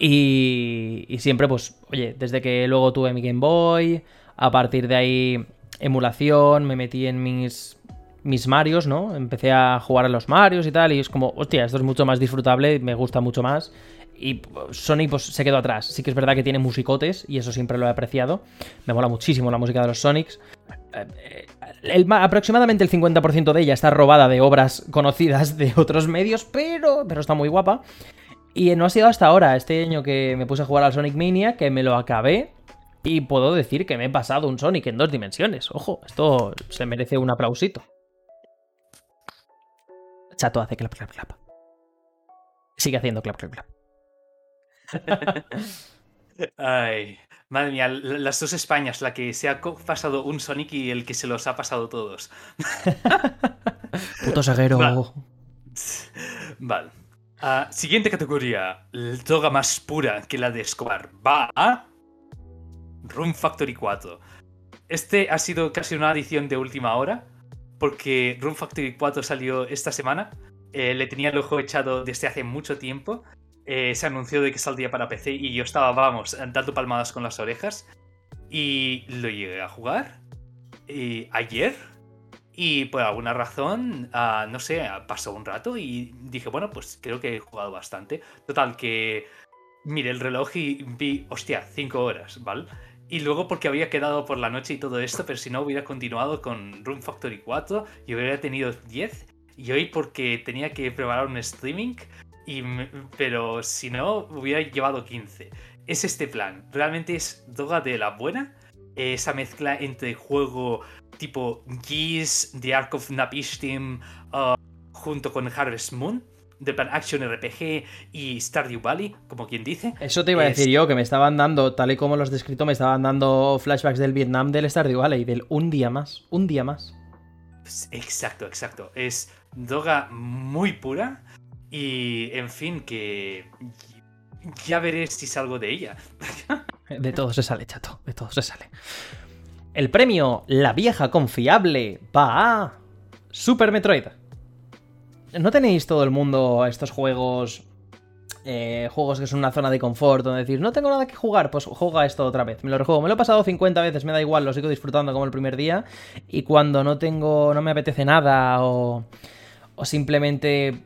Y, y siempre, pues, oye, desde que luego tuve mi Game Boy, a partir de ahí emulación, me metí en mis, mis Marios, ¿no? Empecé a jugar a los Marios y tal, y es como, hostia, esto es mucho más disfrutable, me gusta mucho más. Y Sony pues se quedó atrás. Sí que es verdad que tiene musicotes y eso siempre lo he apreciado. Me mola muchísimo la música de los Sonics. Eh, aproximadamente el 50% de ella está robada de obras conocidas de otros medios, pero, pero está muy guapa. Y no ha sido hasta ahora, este año que me puse a jugar al Sonic Mania, que me lo acabé y puedo decir que me he pasado un Sonic en dos dimensiones. Ojo, esto se merece un aplausito. Chato hace clap, clap, clap. Sigue haciendo clap, clap, clap. Ay, madre mía, las dos Españas, la que se ha pasado un Sonic y el que se los ha pasado todos. Puto saguero. Vale. Ah, siguiente categoría. La toga más pura que la de Escobar. Va a Room Factory 4. Este ha sido casi una adición de última hora, porque Room Factory 4 salió esta semana. Eh, le tenía el ojo echado desde hace mucho tiempo. Eh, se anunció de que saldría para PC y yo estaba, vamos, dando palmadas con las orejas. Y lo llegué a jugar y ayer. Y por alguna razón, ah, no sé, pasó un rato y dije, bueno, pues creo que he jugado bastante. Total, que miré el reloj y vi, hostia, 5 horas, ¿vale? Y luego porque había quedado por la noche y todo esto, pero si no hubiera continuado con Room Factory 4 y hubiera tenido 10. Y hoy porque tenía que preparar un streaming, y pero si no hubiera llevado 15. Es este plan. Realmente es droga de la buena. Esa mezcla entre juego tipo Geese, The Ark of Napishtim, uh, junto con Harvest Moon de plan Action RPG y Stardew Valley, como quien dice. Eso te iba a decir yo, que me estaban dando, tal y como los descrito, me estaban dando flashbacks del Vietnam del Stardew Valley, del un día más, un día más. Pues, exacto, exacto. Es droga muy pura y, en fin, que ya veré si salgo de ella. De todo se sale, chato, de todo se sale. El premio La vieja confiable va a Super Metroid. ¿No tenéis todo el mundo estos juegos eh, juegos que son una zona de confort, donde decís, no tengo nada que jugar, pues juega esto otra vez. Me lo rejuego, me lo he pasado 50 veces, me da igual, lo sigo disfrutando como el primer día. Y cuando no tengo, no me apetece nada o, o simplemente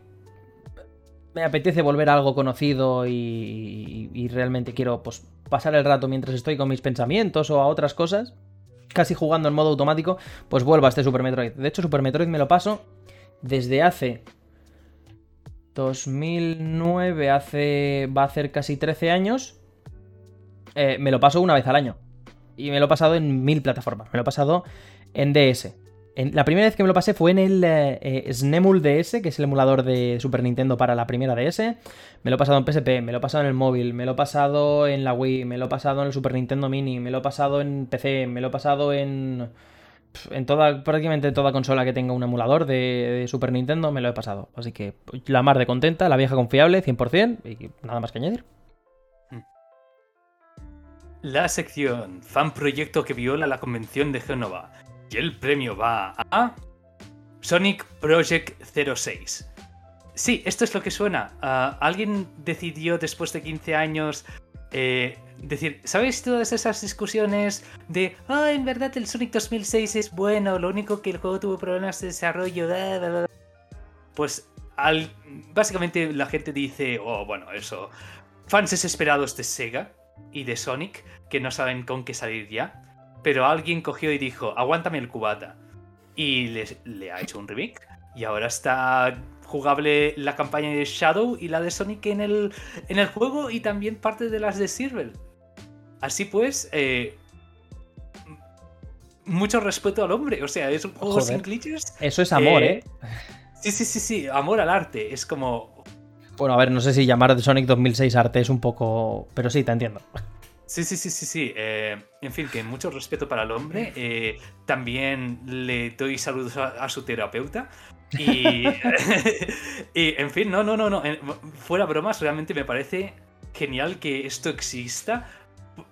me apetece volver a algo conocido y, y, realmente quiero pues, pasar el rato mientras estoy con mis pensamientos o a otras cosas, casi jugando en modo automático, pues vuelvo a este Super Metroid. De hecho, Super Metroid me lo paso desde hace 2009, hace va a hacer casi 13 años, eh, me lo paso una vez al año. Y me lo he pasado en mil plataformas. Me lo he pasado en DS, la primera vez que me lo pasé fue en el eh, eh, Snemul DS, que es el emulador de Super Nintendo para la primera DS. Me lo he pasado en PSP, me lo he pasado en el móvil, me lo he pasado en la Wii, me lo he pasado en el Super Nintendo Mini, me lo he pasado en PC, me lo he pasado en. En toda, prácticamente toda consola que tenga un emulador de, Super Nintendo me lo he pasado. Así que la mar de contenta, la vieja confiable, 100%, y nada más que añadir. La sección Fan Proyecto que viola la Convención de Génova y el premio va a Sonic Project 06. Sí, esto es lo que suena. Ah, alguien decidió después de 15 años eh, decir, ¿sabéis todas esas discusiones de, ah, en verdad el Sonic 2006 es bueno, lo único que el juego tuvo problemas de desarrollo, pues al, básicamente la gente dice, oh, bueno, eso, fans desesperados de Sega y de Sonic que no saben con qué salir ya pero alguien cogió y dijo, aguántame el cubata. Y le, ha hecho un remake. Y ahora está jugable la campaña de Shadow y la de Sonic en el, en el juego y también parte de las de Silver. Así pues, eh, mucho respeto al hombre. O sea, es un juego sin glitches. Eso es amor, ¿eh? ¿eh? Sí, sí, sí, sí, amor al arte. Es como. Bueno, a ver, no sé si llamar Sonic 2006 arte es un poco. Pero sí, te entiendo. Sí, sí, sí, sí, sí. Eh, en fin, que mucho respeto para el hombre. Eh, también le doy saludos a, su terapeuta. Y, y, en fin, no, no, no, no. Fuera bromas, realmente me parece genial que esto exista.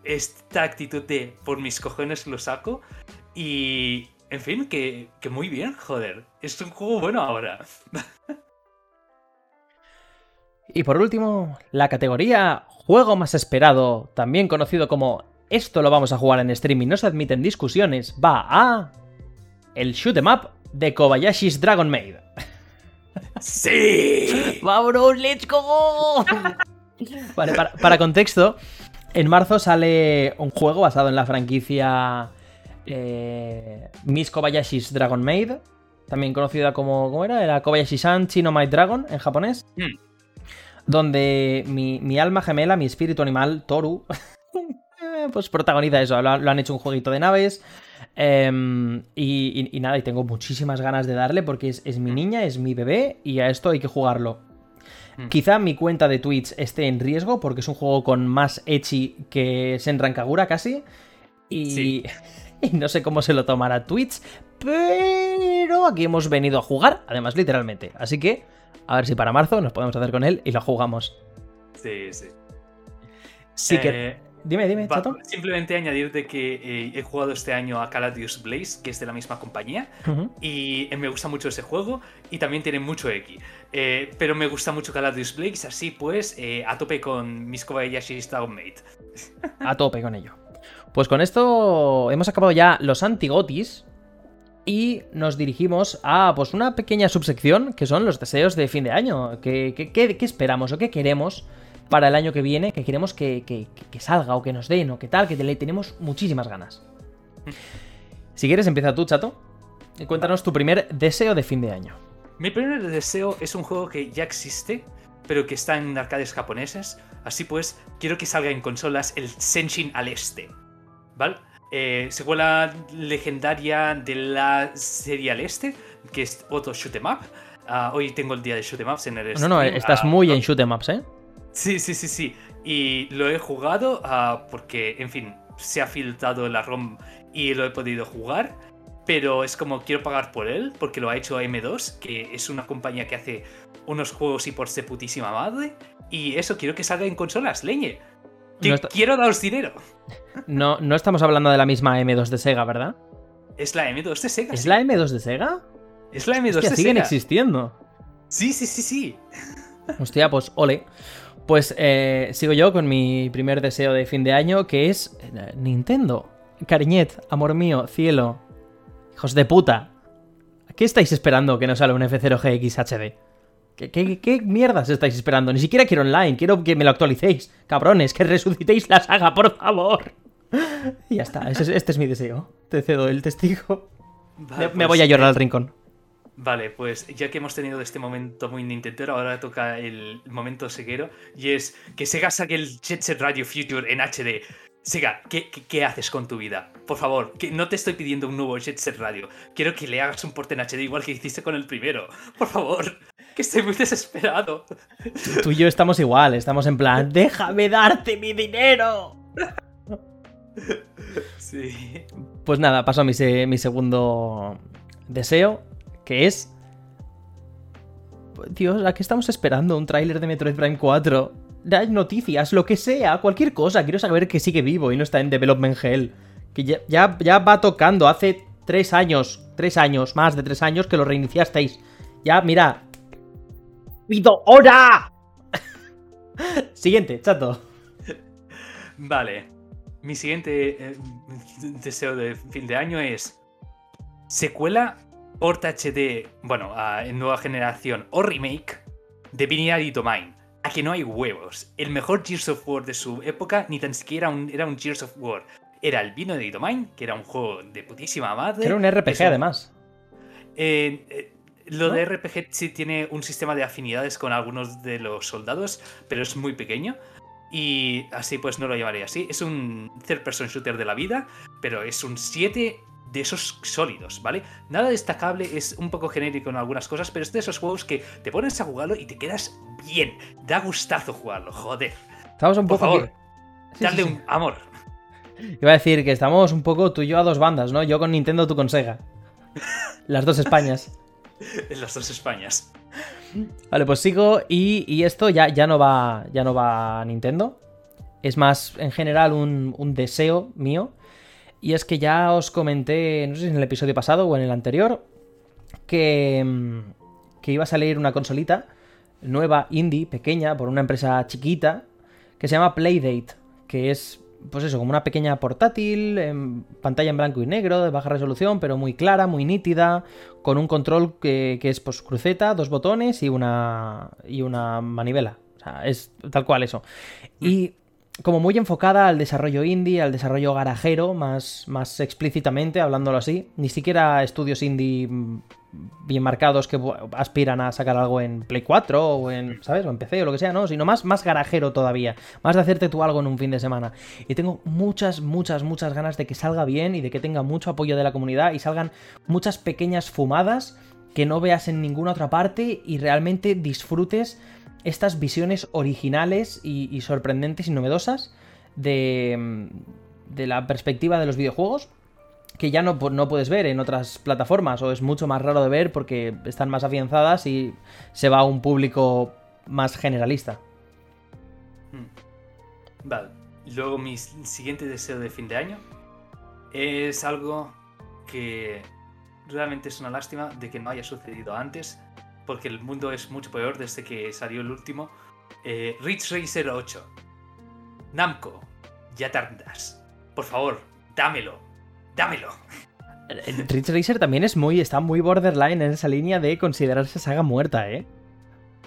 Esta actitud de por mis cojones lo saco. Y, en fin, que, que muy bien, joder. Es un juego bueno ahora. Y por último, la categoría juego más esperado, también conocido como esto lo vamos a jugar en streaming, no se admiten discusiones, va a el shoot em up de Kobayashi's Dragon Maid. ¡Sí! ¡Vámonos, let's go! vale, para, contexto, en marzo sale un juego basado en la franquicia eh, Miss Kobayashi's Dragon Maid, también conocida como, ¿cómo era? Era Kobayashi-san Chino Maid Dragon en japonés. Mm donde mi, alma gemela, mi espíritu animal, Toru, pues protagoniza eso. Lo, han hecho un jueguito de naves. Em, y, nada, y tengo muchísimas ganas de darle porque es, mi niña, es mi bebé y a esto hay que jugarlo. Mm. Quizá mi cuenta de Twitch esté en riesgo porque es un juego con más echi que Senran Kagura casi. Y, y no sé cómo se lo tomará Twitch, pero aquí hemos venido a jugar, además literalmente. Así que a ver si para marzo nos podemos hacer con él y lo jugamos. Sí, sí. Sí que... Eh, dime, dime, chato. Simplemente añadirte que eh, he jugado este año a Caladius Blaze, que es de la misma compañía, y me gusta mucho ese juego y también tiene mucho X. Eh, pero me gusta mucho Caladius Blaze, así pues, a tope con mis Kobayashi's Dragon Mate. a tope con ello. Pues con esto hemos acabado ya los antigotis, y nos dirigimos a pues una pequeña subsección que son los deseos de fin de año. ¿Qué, esperamos o qué queremos para el año que viene? Que queremos que, salga o que nos den o que tal, que le tenemos muchísimas ganas. Si quieres, empieza tú, chato. Y cuéntanos tu primer deseo de fin de año. Mi primer deseo es un juego que ya existe, pero que está en arcades japoneses. Así pues, quiero que salga en consolas el Senshin al Este. ¿Vale? eh, secuela legendaria de la serie al este, que es otro shoot em up. Ah, hoy tengo el día de shoot em ups en el No, no, estás ah, muy en shoot em ups, ¿eh? Sí, sí, sí, sí. Y lo he jugado uh, porque, en fin, se ha filtrado la ROM y lo he podido jugar. Pero es como quiero pagar por él, porque lo ha hecho M2, que es una compañía que hace unos juegos y por ser putísima madre. Y eso, quiero que salga en consolas, leñe quiero daros dinero. No, no estamos hablando de la misma M2 de Sega, ¿verdad? Es la M2 de Sega. ¿Es la M2 de Sega? Es la M2 de Sega. siguen existiendo. Sí, sí, sí, sí. Hostia, pues ole. Pues eh, sigo yo con mi primer deseo de fin de año, que es eh, Nintendo. Cariñet, amor mío, cielo. Hijos de puta. ¿Qué estáis esperando que no salga un F0GX HD? ¿Qué, mierdas estáis esperando? Ni siquiera quiero online, quiero que me lo actualicéis. Cabrones, que resucitéis la saga, por favor. Y ya está, este, es mi deseo. Te cedo el testigo. me, pues, voy a llorar al rincón. Vale, pues ya que hemos tenido este momento muy Nintendo, ahora toca el momento seguero. Y es que Sega saque el Jet Set Radio Future en HD. Siga, ¿qué, qué, qué haces con tu vida? Por favor, que no te estoy pidiendo un nuevo Jet Set Radio. Quiero que le hagas un porte en HD igual que hiciste con el primero. Por favor, que estoy muy desesperado. Tú y yo estamos igual, estamos en plan, déjame darte mi dinero. Sí. Pues nada, paso a mi, se- mi segundo deseo, que es... Dios, ¿a qué estamos esperando? ¿Un tráiler de Metroid Prime 4? Da noticias, lo que sea, cualquier cosa. Quiero saber que sigue vivo y no está en Development Hell. Que ya, ya, ya va tocando. Hace tres años, tres años, más de tres años que lo reiniciasteis. Ya, mira. ¡Pido hora! Siguiente, chato. Vale. Mi siguiente eh, deseo de fin de año es secuela, port HD, bueno, en nueva generación o remake de Binary Domain. A que no hay huevos. El mejor Gears of War de su época ni tan siquiera un- era un Gears of War. Era el Binary Domain, que era un juego de putísima madre. Era un RPG un- además. Eh, eh, lo ¿No? de RPG sí tiene un sistema de afinidades con algunos de los soldados, pero es muy pequeño. Y así pues no lo llamaré así. Es un third person shooter de la vida, pero es un 7 de esos sólidos, ¿vale? Nada destacable, es un poco genérico en algunas cosas, pero es de esos juegos que te pones a jugarlo y te quedas bien. Da gustazo jugarlo, joder. Estamos un Por poco... favor, Sí, Darle sí, sí. un amor. Iba a decir que estamos un poco tú y yo a dos bandas, ¿no? Yo con Nintendo, tú con Sega. Las dos Españas. En las dos Españas. Vale, pues sigo y, y esto ya, ya, no va, ya no va a Nintendo. Es más, en general, un, un deseo mío. Y es que ya os comenté, no sé si en el episodio pasado o en el anterior, que, mm, que iba a salir una consolita nueva, indie, pequeña, por una empresa chiquita, que se llama Playdate, que es, pues eso, como una pequeña portátil, en pantalla en blanco y negro, de baja resolución, pero muy clara, muy nítida, con un control que, que es pues cruceta, dos botones y una, y una manivela. O sea, es tal cual eso. Y como muy enfocada al desarrollo indie, al desarrollo garajero, más, más explícitamente, hablándolo así. Ni siquiera estudios indie mm, bien marcados que aspiran a sacar algo en Play 4 o en, ¿sabes? O PC o lo que sea, ¿no? Sino más, más garajero todavía. Más de hacerte tú algo en un fin de semana. Y tengo muchas, muchas, muchas ganas de que salga bien y de que tenga mucho apoyo de la comunidad y salgan muchas pequeñas fumadas que no veas en ninguna otra parte y realmente disfrutes estas visiones originales y, sorprendentes y novedosas de, de la perspectiva de los videojuegos que ya no, no puedes ver en otras plataformas o es mucho más raro de ver porque están más afianzadas y se va a un público más generalista. Mm. Vale. Luego mi siguiente deseo de fin de año es algo que realmente es una lástima de que no haya sucedido antes, porque el mundo es mucho peor desde que salió el último. Eh, Ridge Racer 8. Namco, ya tardas. Por favor, dámelo. Dámelo. El Ridge Racer también es muy, está muy borderline en esa línea de considerarse saga muerta, ¿eh?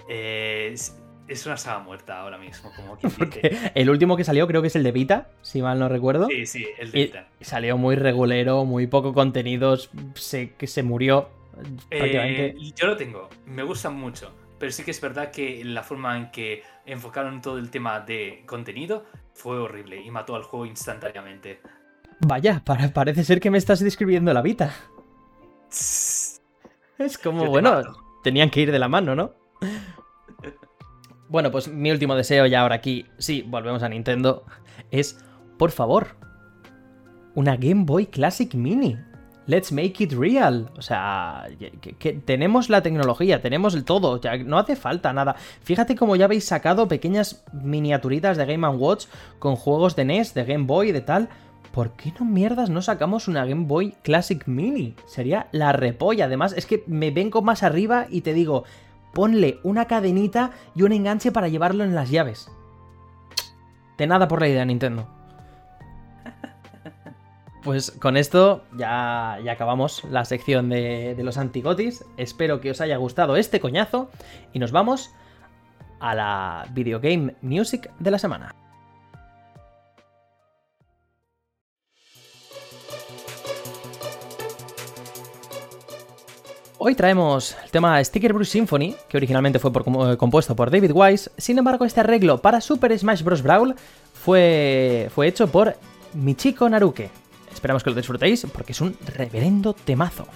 Eh, es, es una saga muerta ahora mismo, como. Porque el último que salió creo que es el de Vita, si mal no recuerdo. Sí, sí, el de Y Vita. salió muy regulero, muy poco contenido, se, que se murió prácticamente. Eh, yo lo tengo, me gusta mucho, pero sí que es verdad que la forma en que enfocaron todo el tema de contenido fue horrible y mató al juego instantáneamente. Vaya, para- parece ser que me estás describiendo la Vita. Es como, te bueno, mato. tenían que ir de la mano, ¿no? Bueno, pues mi último deseo ya ahora aquí, sí, volvemos a Nintendo, es, por favor, una Game Boy Classic Mini. Let's make it real. O sea, que, tenemos la tecnología, tenemos el todo, ya no hace falta nada. Fíjate cómo ya habéis sacado pequeñas miniaturitas de Game Watch con juegos de NES, de Game Boy, de tal. ¿Por qué no mierdas no sacamos una Game Boy Classic Mini? Sería la repolla. Además, es que me vengo más arriba y te digo, ponle una cadenita y un enganche para llevarlo en las llaves. De nada por la idea, Nintendo. Pues con esto ya, acabamos la sección de, los antigotis. Espero que os haya gustado este coñazo y nos vamos a la Video Game Music de la semana. Hoy traemos el tema Sticker Bruce Symphony, que originalmente fue eh, compuesto por David Wise. Sin embargo, este arreglo para Super Smash Bros. Brawl fue, fue hecho por Michiko Naruke. Esperamos que lo disfrutéis porque es un reverendo temazo.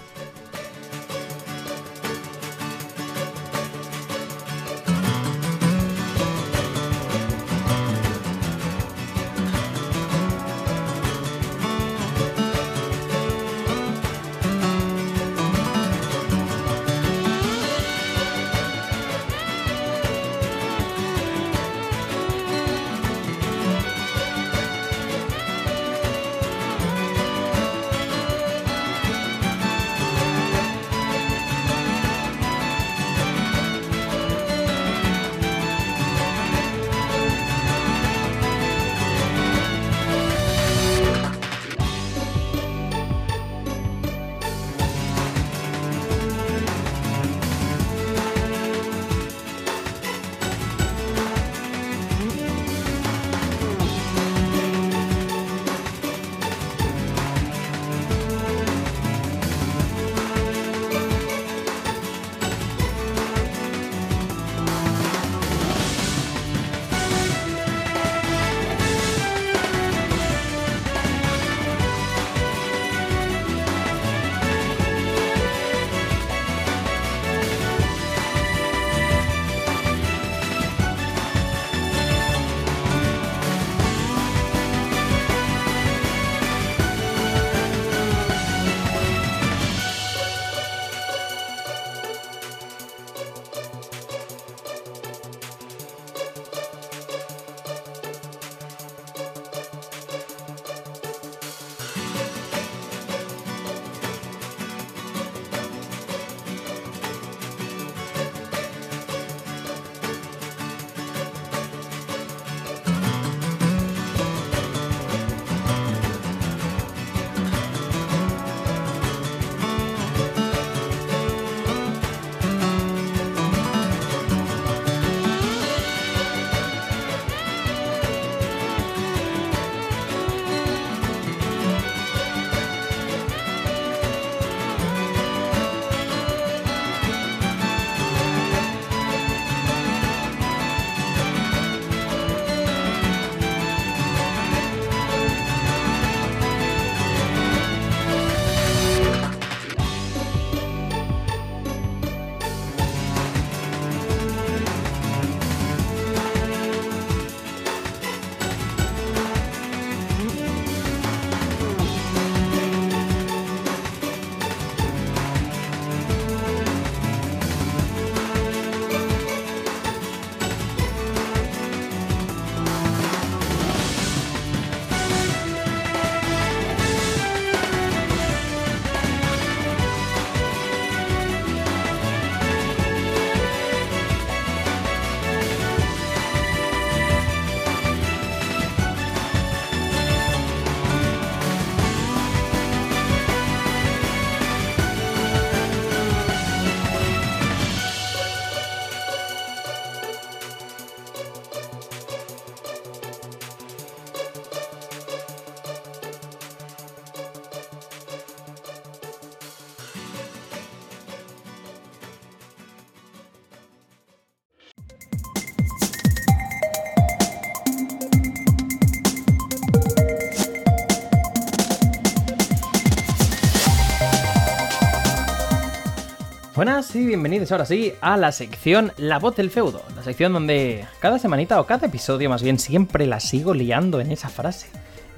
Bienvenidos ahora sí a la sección La voz del feudo, la sección donde cada semanita o cada episodio más bien siempre la sigo liando en esa frase.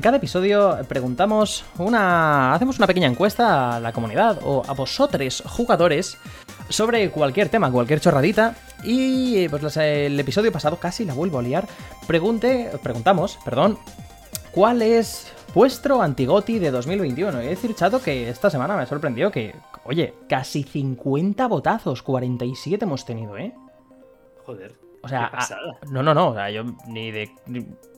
Cada episodio preguntamos una... hacemos una pequeña encuesta a la comunidad o a vosotros jugadores sobre cualquier tema, cualquier chorradita y pues el episodio pasado casi la vuelvo a liar. Pregunte, preguntamos, perdón, ¿cuál es vuestro antigoti de 2021? Y decir, chato, que esta semana me ha sorprendido que Oye, casi 50 votazos, 47 hemos tenido, ¿eh? Joder. O sea, no, no, no, o sea, yo ni de...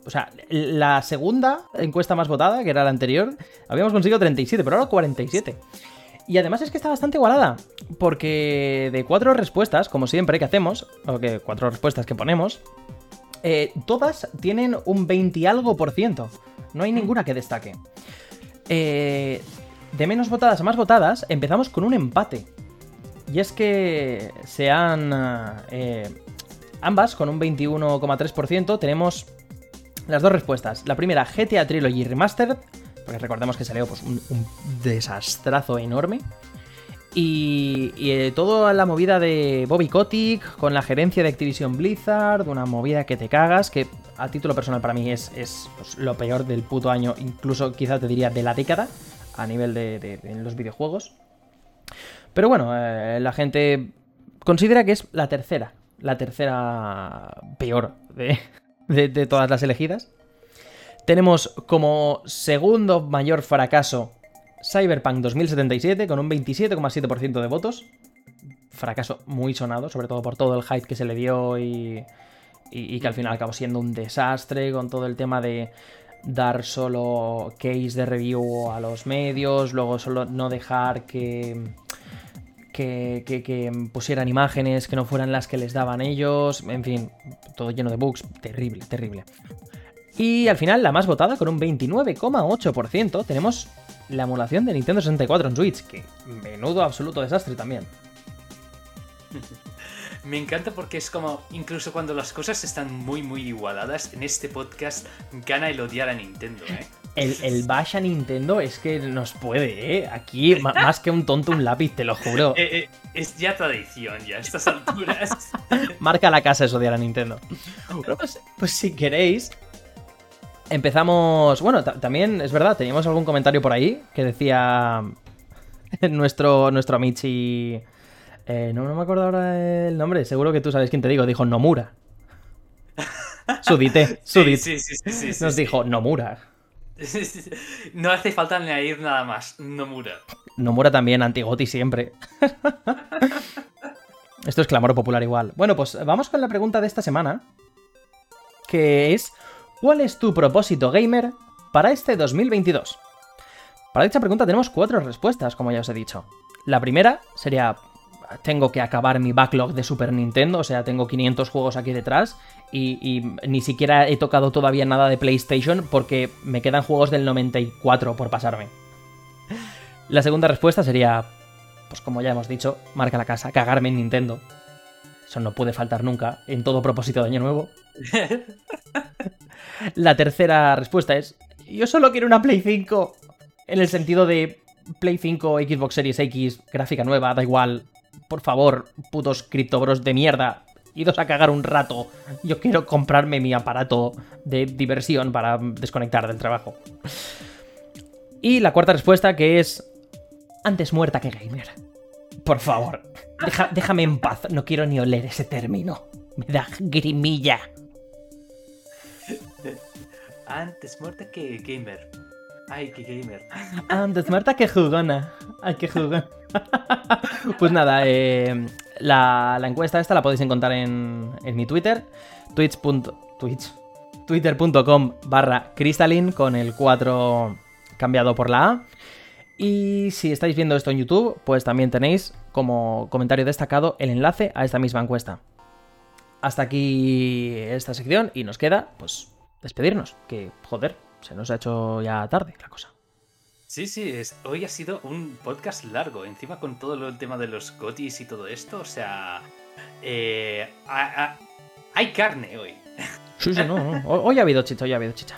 o sea, la segunda encuesta más votada, que era la anterior, habíamos conseguido 37, pero ahora 47. Y además es que está bastante igualada, porque de cuatro respuestas, como siempre que hacemos, o que cuatro respuestas que ponemos, eh, todas tienen un 20 y algo por ciento. No hay ninguna que destaque. Eh, de menos votadas a más votadas, empezamos con un empate. Y es que se han... Eh, ambas con un 21,3%. Tenemos Las dos respuestas. La primera, GTA Trilogy Remastered, porque recordemos que salió pues, un, un desastrazo enorme. Y, y eh, toda la movida de Bobby Kotick con la gerencia de Activision Blizzard, una movida que te cagas, que a título personal para mí es, es pues, lo peor del puto año, incluso quizá te diría de la década, a nivel de, los videojuegos. Pero bueno, eh, la gente considera que es la tercera, la tercera peor de, de- todas las elegidas. Tenemos como segundo mayor fracaso Cyberpunk 2077 con un 27,7% de votos. Fracaso muy sonado, sobre todo por todo el hype que se le dio y- y que al final acabó siendo un desastre con todo el tema de dar solo case de review a los medios, luego solo no dejar que, que, que- que pusieran imágenes que no fueran las que les daban ellos, en fin, todo lleno de bugs, terrible, terrible. Y al final, la más votada, con un 29,8%, tenemos la emulación de Nintendo 64 en Switch, que menudo absoluto desastre también. Me encanta porque es como, incluso cuando las cosas están muy, muy igualadas, en este podcast gana el odiar a Nintendo, ¿eh? El, el bash a Nintendo es que nos puede, ¿eh? Aquí, ma- más que un tonto, un lápiz, te lo juro. Eh, eh, es ya tradición, ya a estas alturas. Marca la casa eso odiar a Nintendo. Pues, pues si queréis, empezamos. Bueno, ta- también es verdad, teníamos algún comentario por ahí que decía nuestro, nuestro Amici. Eh, no, no me acuerdo ahora el nombre, seguro que tú sabes quién te digo. Dijo Nomura. Sudite, Sudite. sí, sí, sí, sí, Nos dijo Nomura. No hace falta añadir nada más, Nomura. Nomura también, antigoti siempre. Esto es clamor popular igual. Bueno, pues vamos con la pregunta de esta semana. Que es, ¿cuál es tu propósito gamer para este 2022? Para dicha pregunta tenemos cuatro respuestas, como ya os he dicho. La primera sería, tengo que acabar mi backlog de Super Nintendo, o sea, tengo 500 juegos aquí detrás y, y ni siquiera he tocado todavía nada de PlayStation porque me quedan juegos del 94 por pasarme. La segunda respuesta sería, pues como ya hemos dicho, marca la casa, cagarme en Nintendo. Eso no puede faltar nunca en todo propósito de año nuevo. La tercera respuesta es, yo solo quiero una Play 5. En el sentido de Play 5, Xbox Series X, gráfica nueva, da igual. Por favor, putos criptobros de mierda. Idos a cagar un rato. Yo quiero comprarme mi aparato de diversión para desconectar del trabajo. Y la cuarta respuesta que es antes muerta que gamer. Por favor, deja- déjame en paz. No quiero ni oler ese término. Me da grimilla. Antes muerta que gamer. Ay, que gamer. Antes muerta que jugona. Ay, que jugona. pues nada, eh, la, encuesta esta la podéis encontrar en, en mi Twitter. Twitch. Twitch. Twitter.com barra Crystalline con el 4 cambiado por la A. Y si estáis viendo esto en YouTube, pues también tenéis como comentario destacado el enlace a esta misma encuesta. Hasta aquí esta sección y nos queda, pues, despedirnos. Que, joder, se nos ha hecho ya tarde la cosa. Sí, sí, es- hoy ha sido un podcast largo, encima con todo lo- el tema de los gotis y todo esto, o sea... eh, a- a- hay carne hoy. Sí, sí, no, hoy ha habido chicha, hoy ha habido chicha.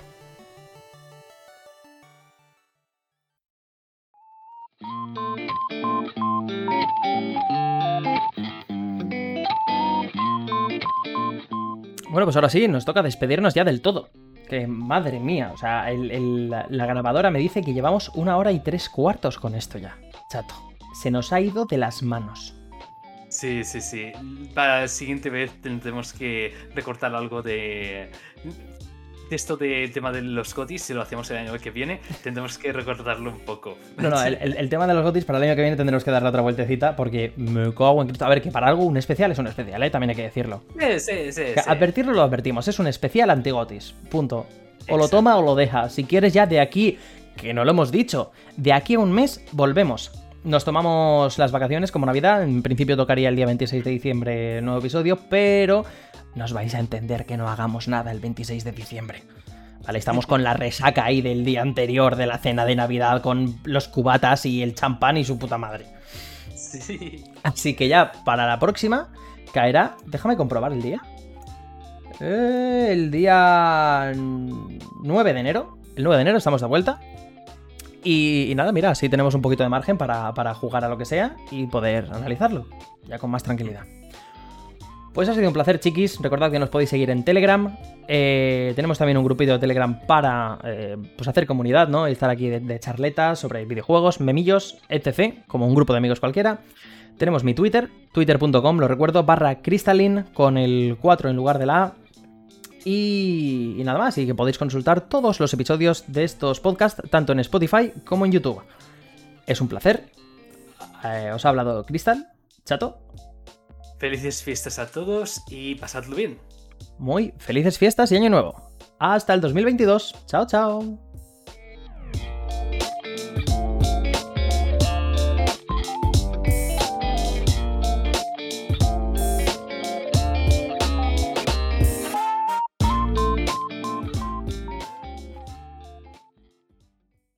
Bueno, pues ahora sí, nos toca despedirnos ya del todo. Que madre mía, o sea, la grabadora me dice que llevamos una hora y tres cuartos con esto ya. Chato, se nos ha ido de las manos. Sí, sí, sí. Para la siguiente vez tendremos que recortar algo de... de esto del tema de los gotis, si lo hacemos el año que viene, tendremos que recortarlo un poco. No, no, el, el- el tema de los gotis para el año que viene tendremos que darle otra vueltecita porque me cago en Cristo. A ver, que para algo un especial es un especial, ¿eh? También hay que decirlo. Sí, sí, sí. Que. Advertirlo lo advertimos, es un especial anti-gotis. Punto. O lo toma o lo deja. Si quieres ya de aquí, que no lo hemos dicho, de aquí a un mes volvemos. Nos tomamos las vacaciones como Navidad, en principio tocaría el día 26 de diciembre nuevo episodio, pero nos vais a entender que no hagamos nada el 26 de diciembre. Vale, estamos con la resaca ahí del día anterior de la cena de Navidad con los cubatas y el champán y su puta madre. Sí. Así que ya para la próxima caerá. Déjame comprobar el día. Eh, el día 9 de enero. El 9 de enero estamos de vuelta. Y, nada, mira, así tenemos un poquito de margen para, para jugar a lo que sea y poder analizarlo, ya con más tranquilidad. Pues ha sido un placer, chiquis. Recordad que nos podéis seguir en Telegram. Eh, tenemos también un grupito de Telegram para eh, pues hacer comunidad, ¿no? Estar aquí de, charletas sobre videojuegos, memillos, etc. Como un grupo de amigos cualquiera. Tenemos mi Twitter, twitter.com, lo recuerdo, barra Crystalline con el 4 en lugar de la A. Y, y, nada más, y que podéis consultar todos los episodios de estos podcasts, tanto en Spotify como en YouTube. Es un placer. Eh, os ha hablado Crystal, chato. Felices fiestas a todos y pasadlo bien. Muy felices fiestas y año nuevo. Hasta el 2022. Chao, chao.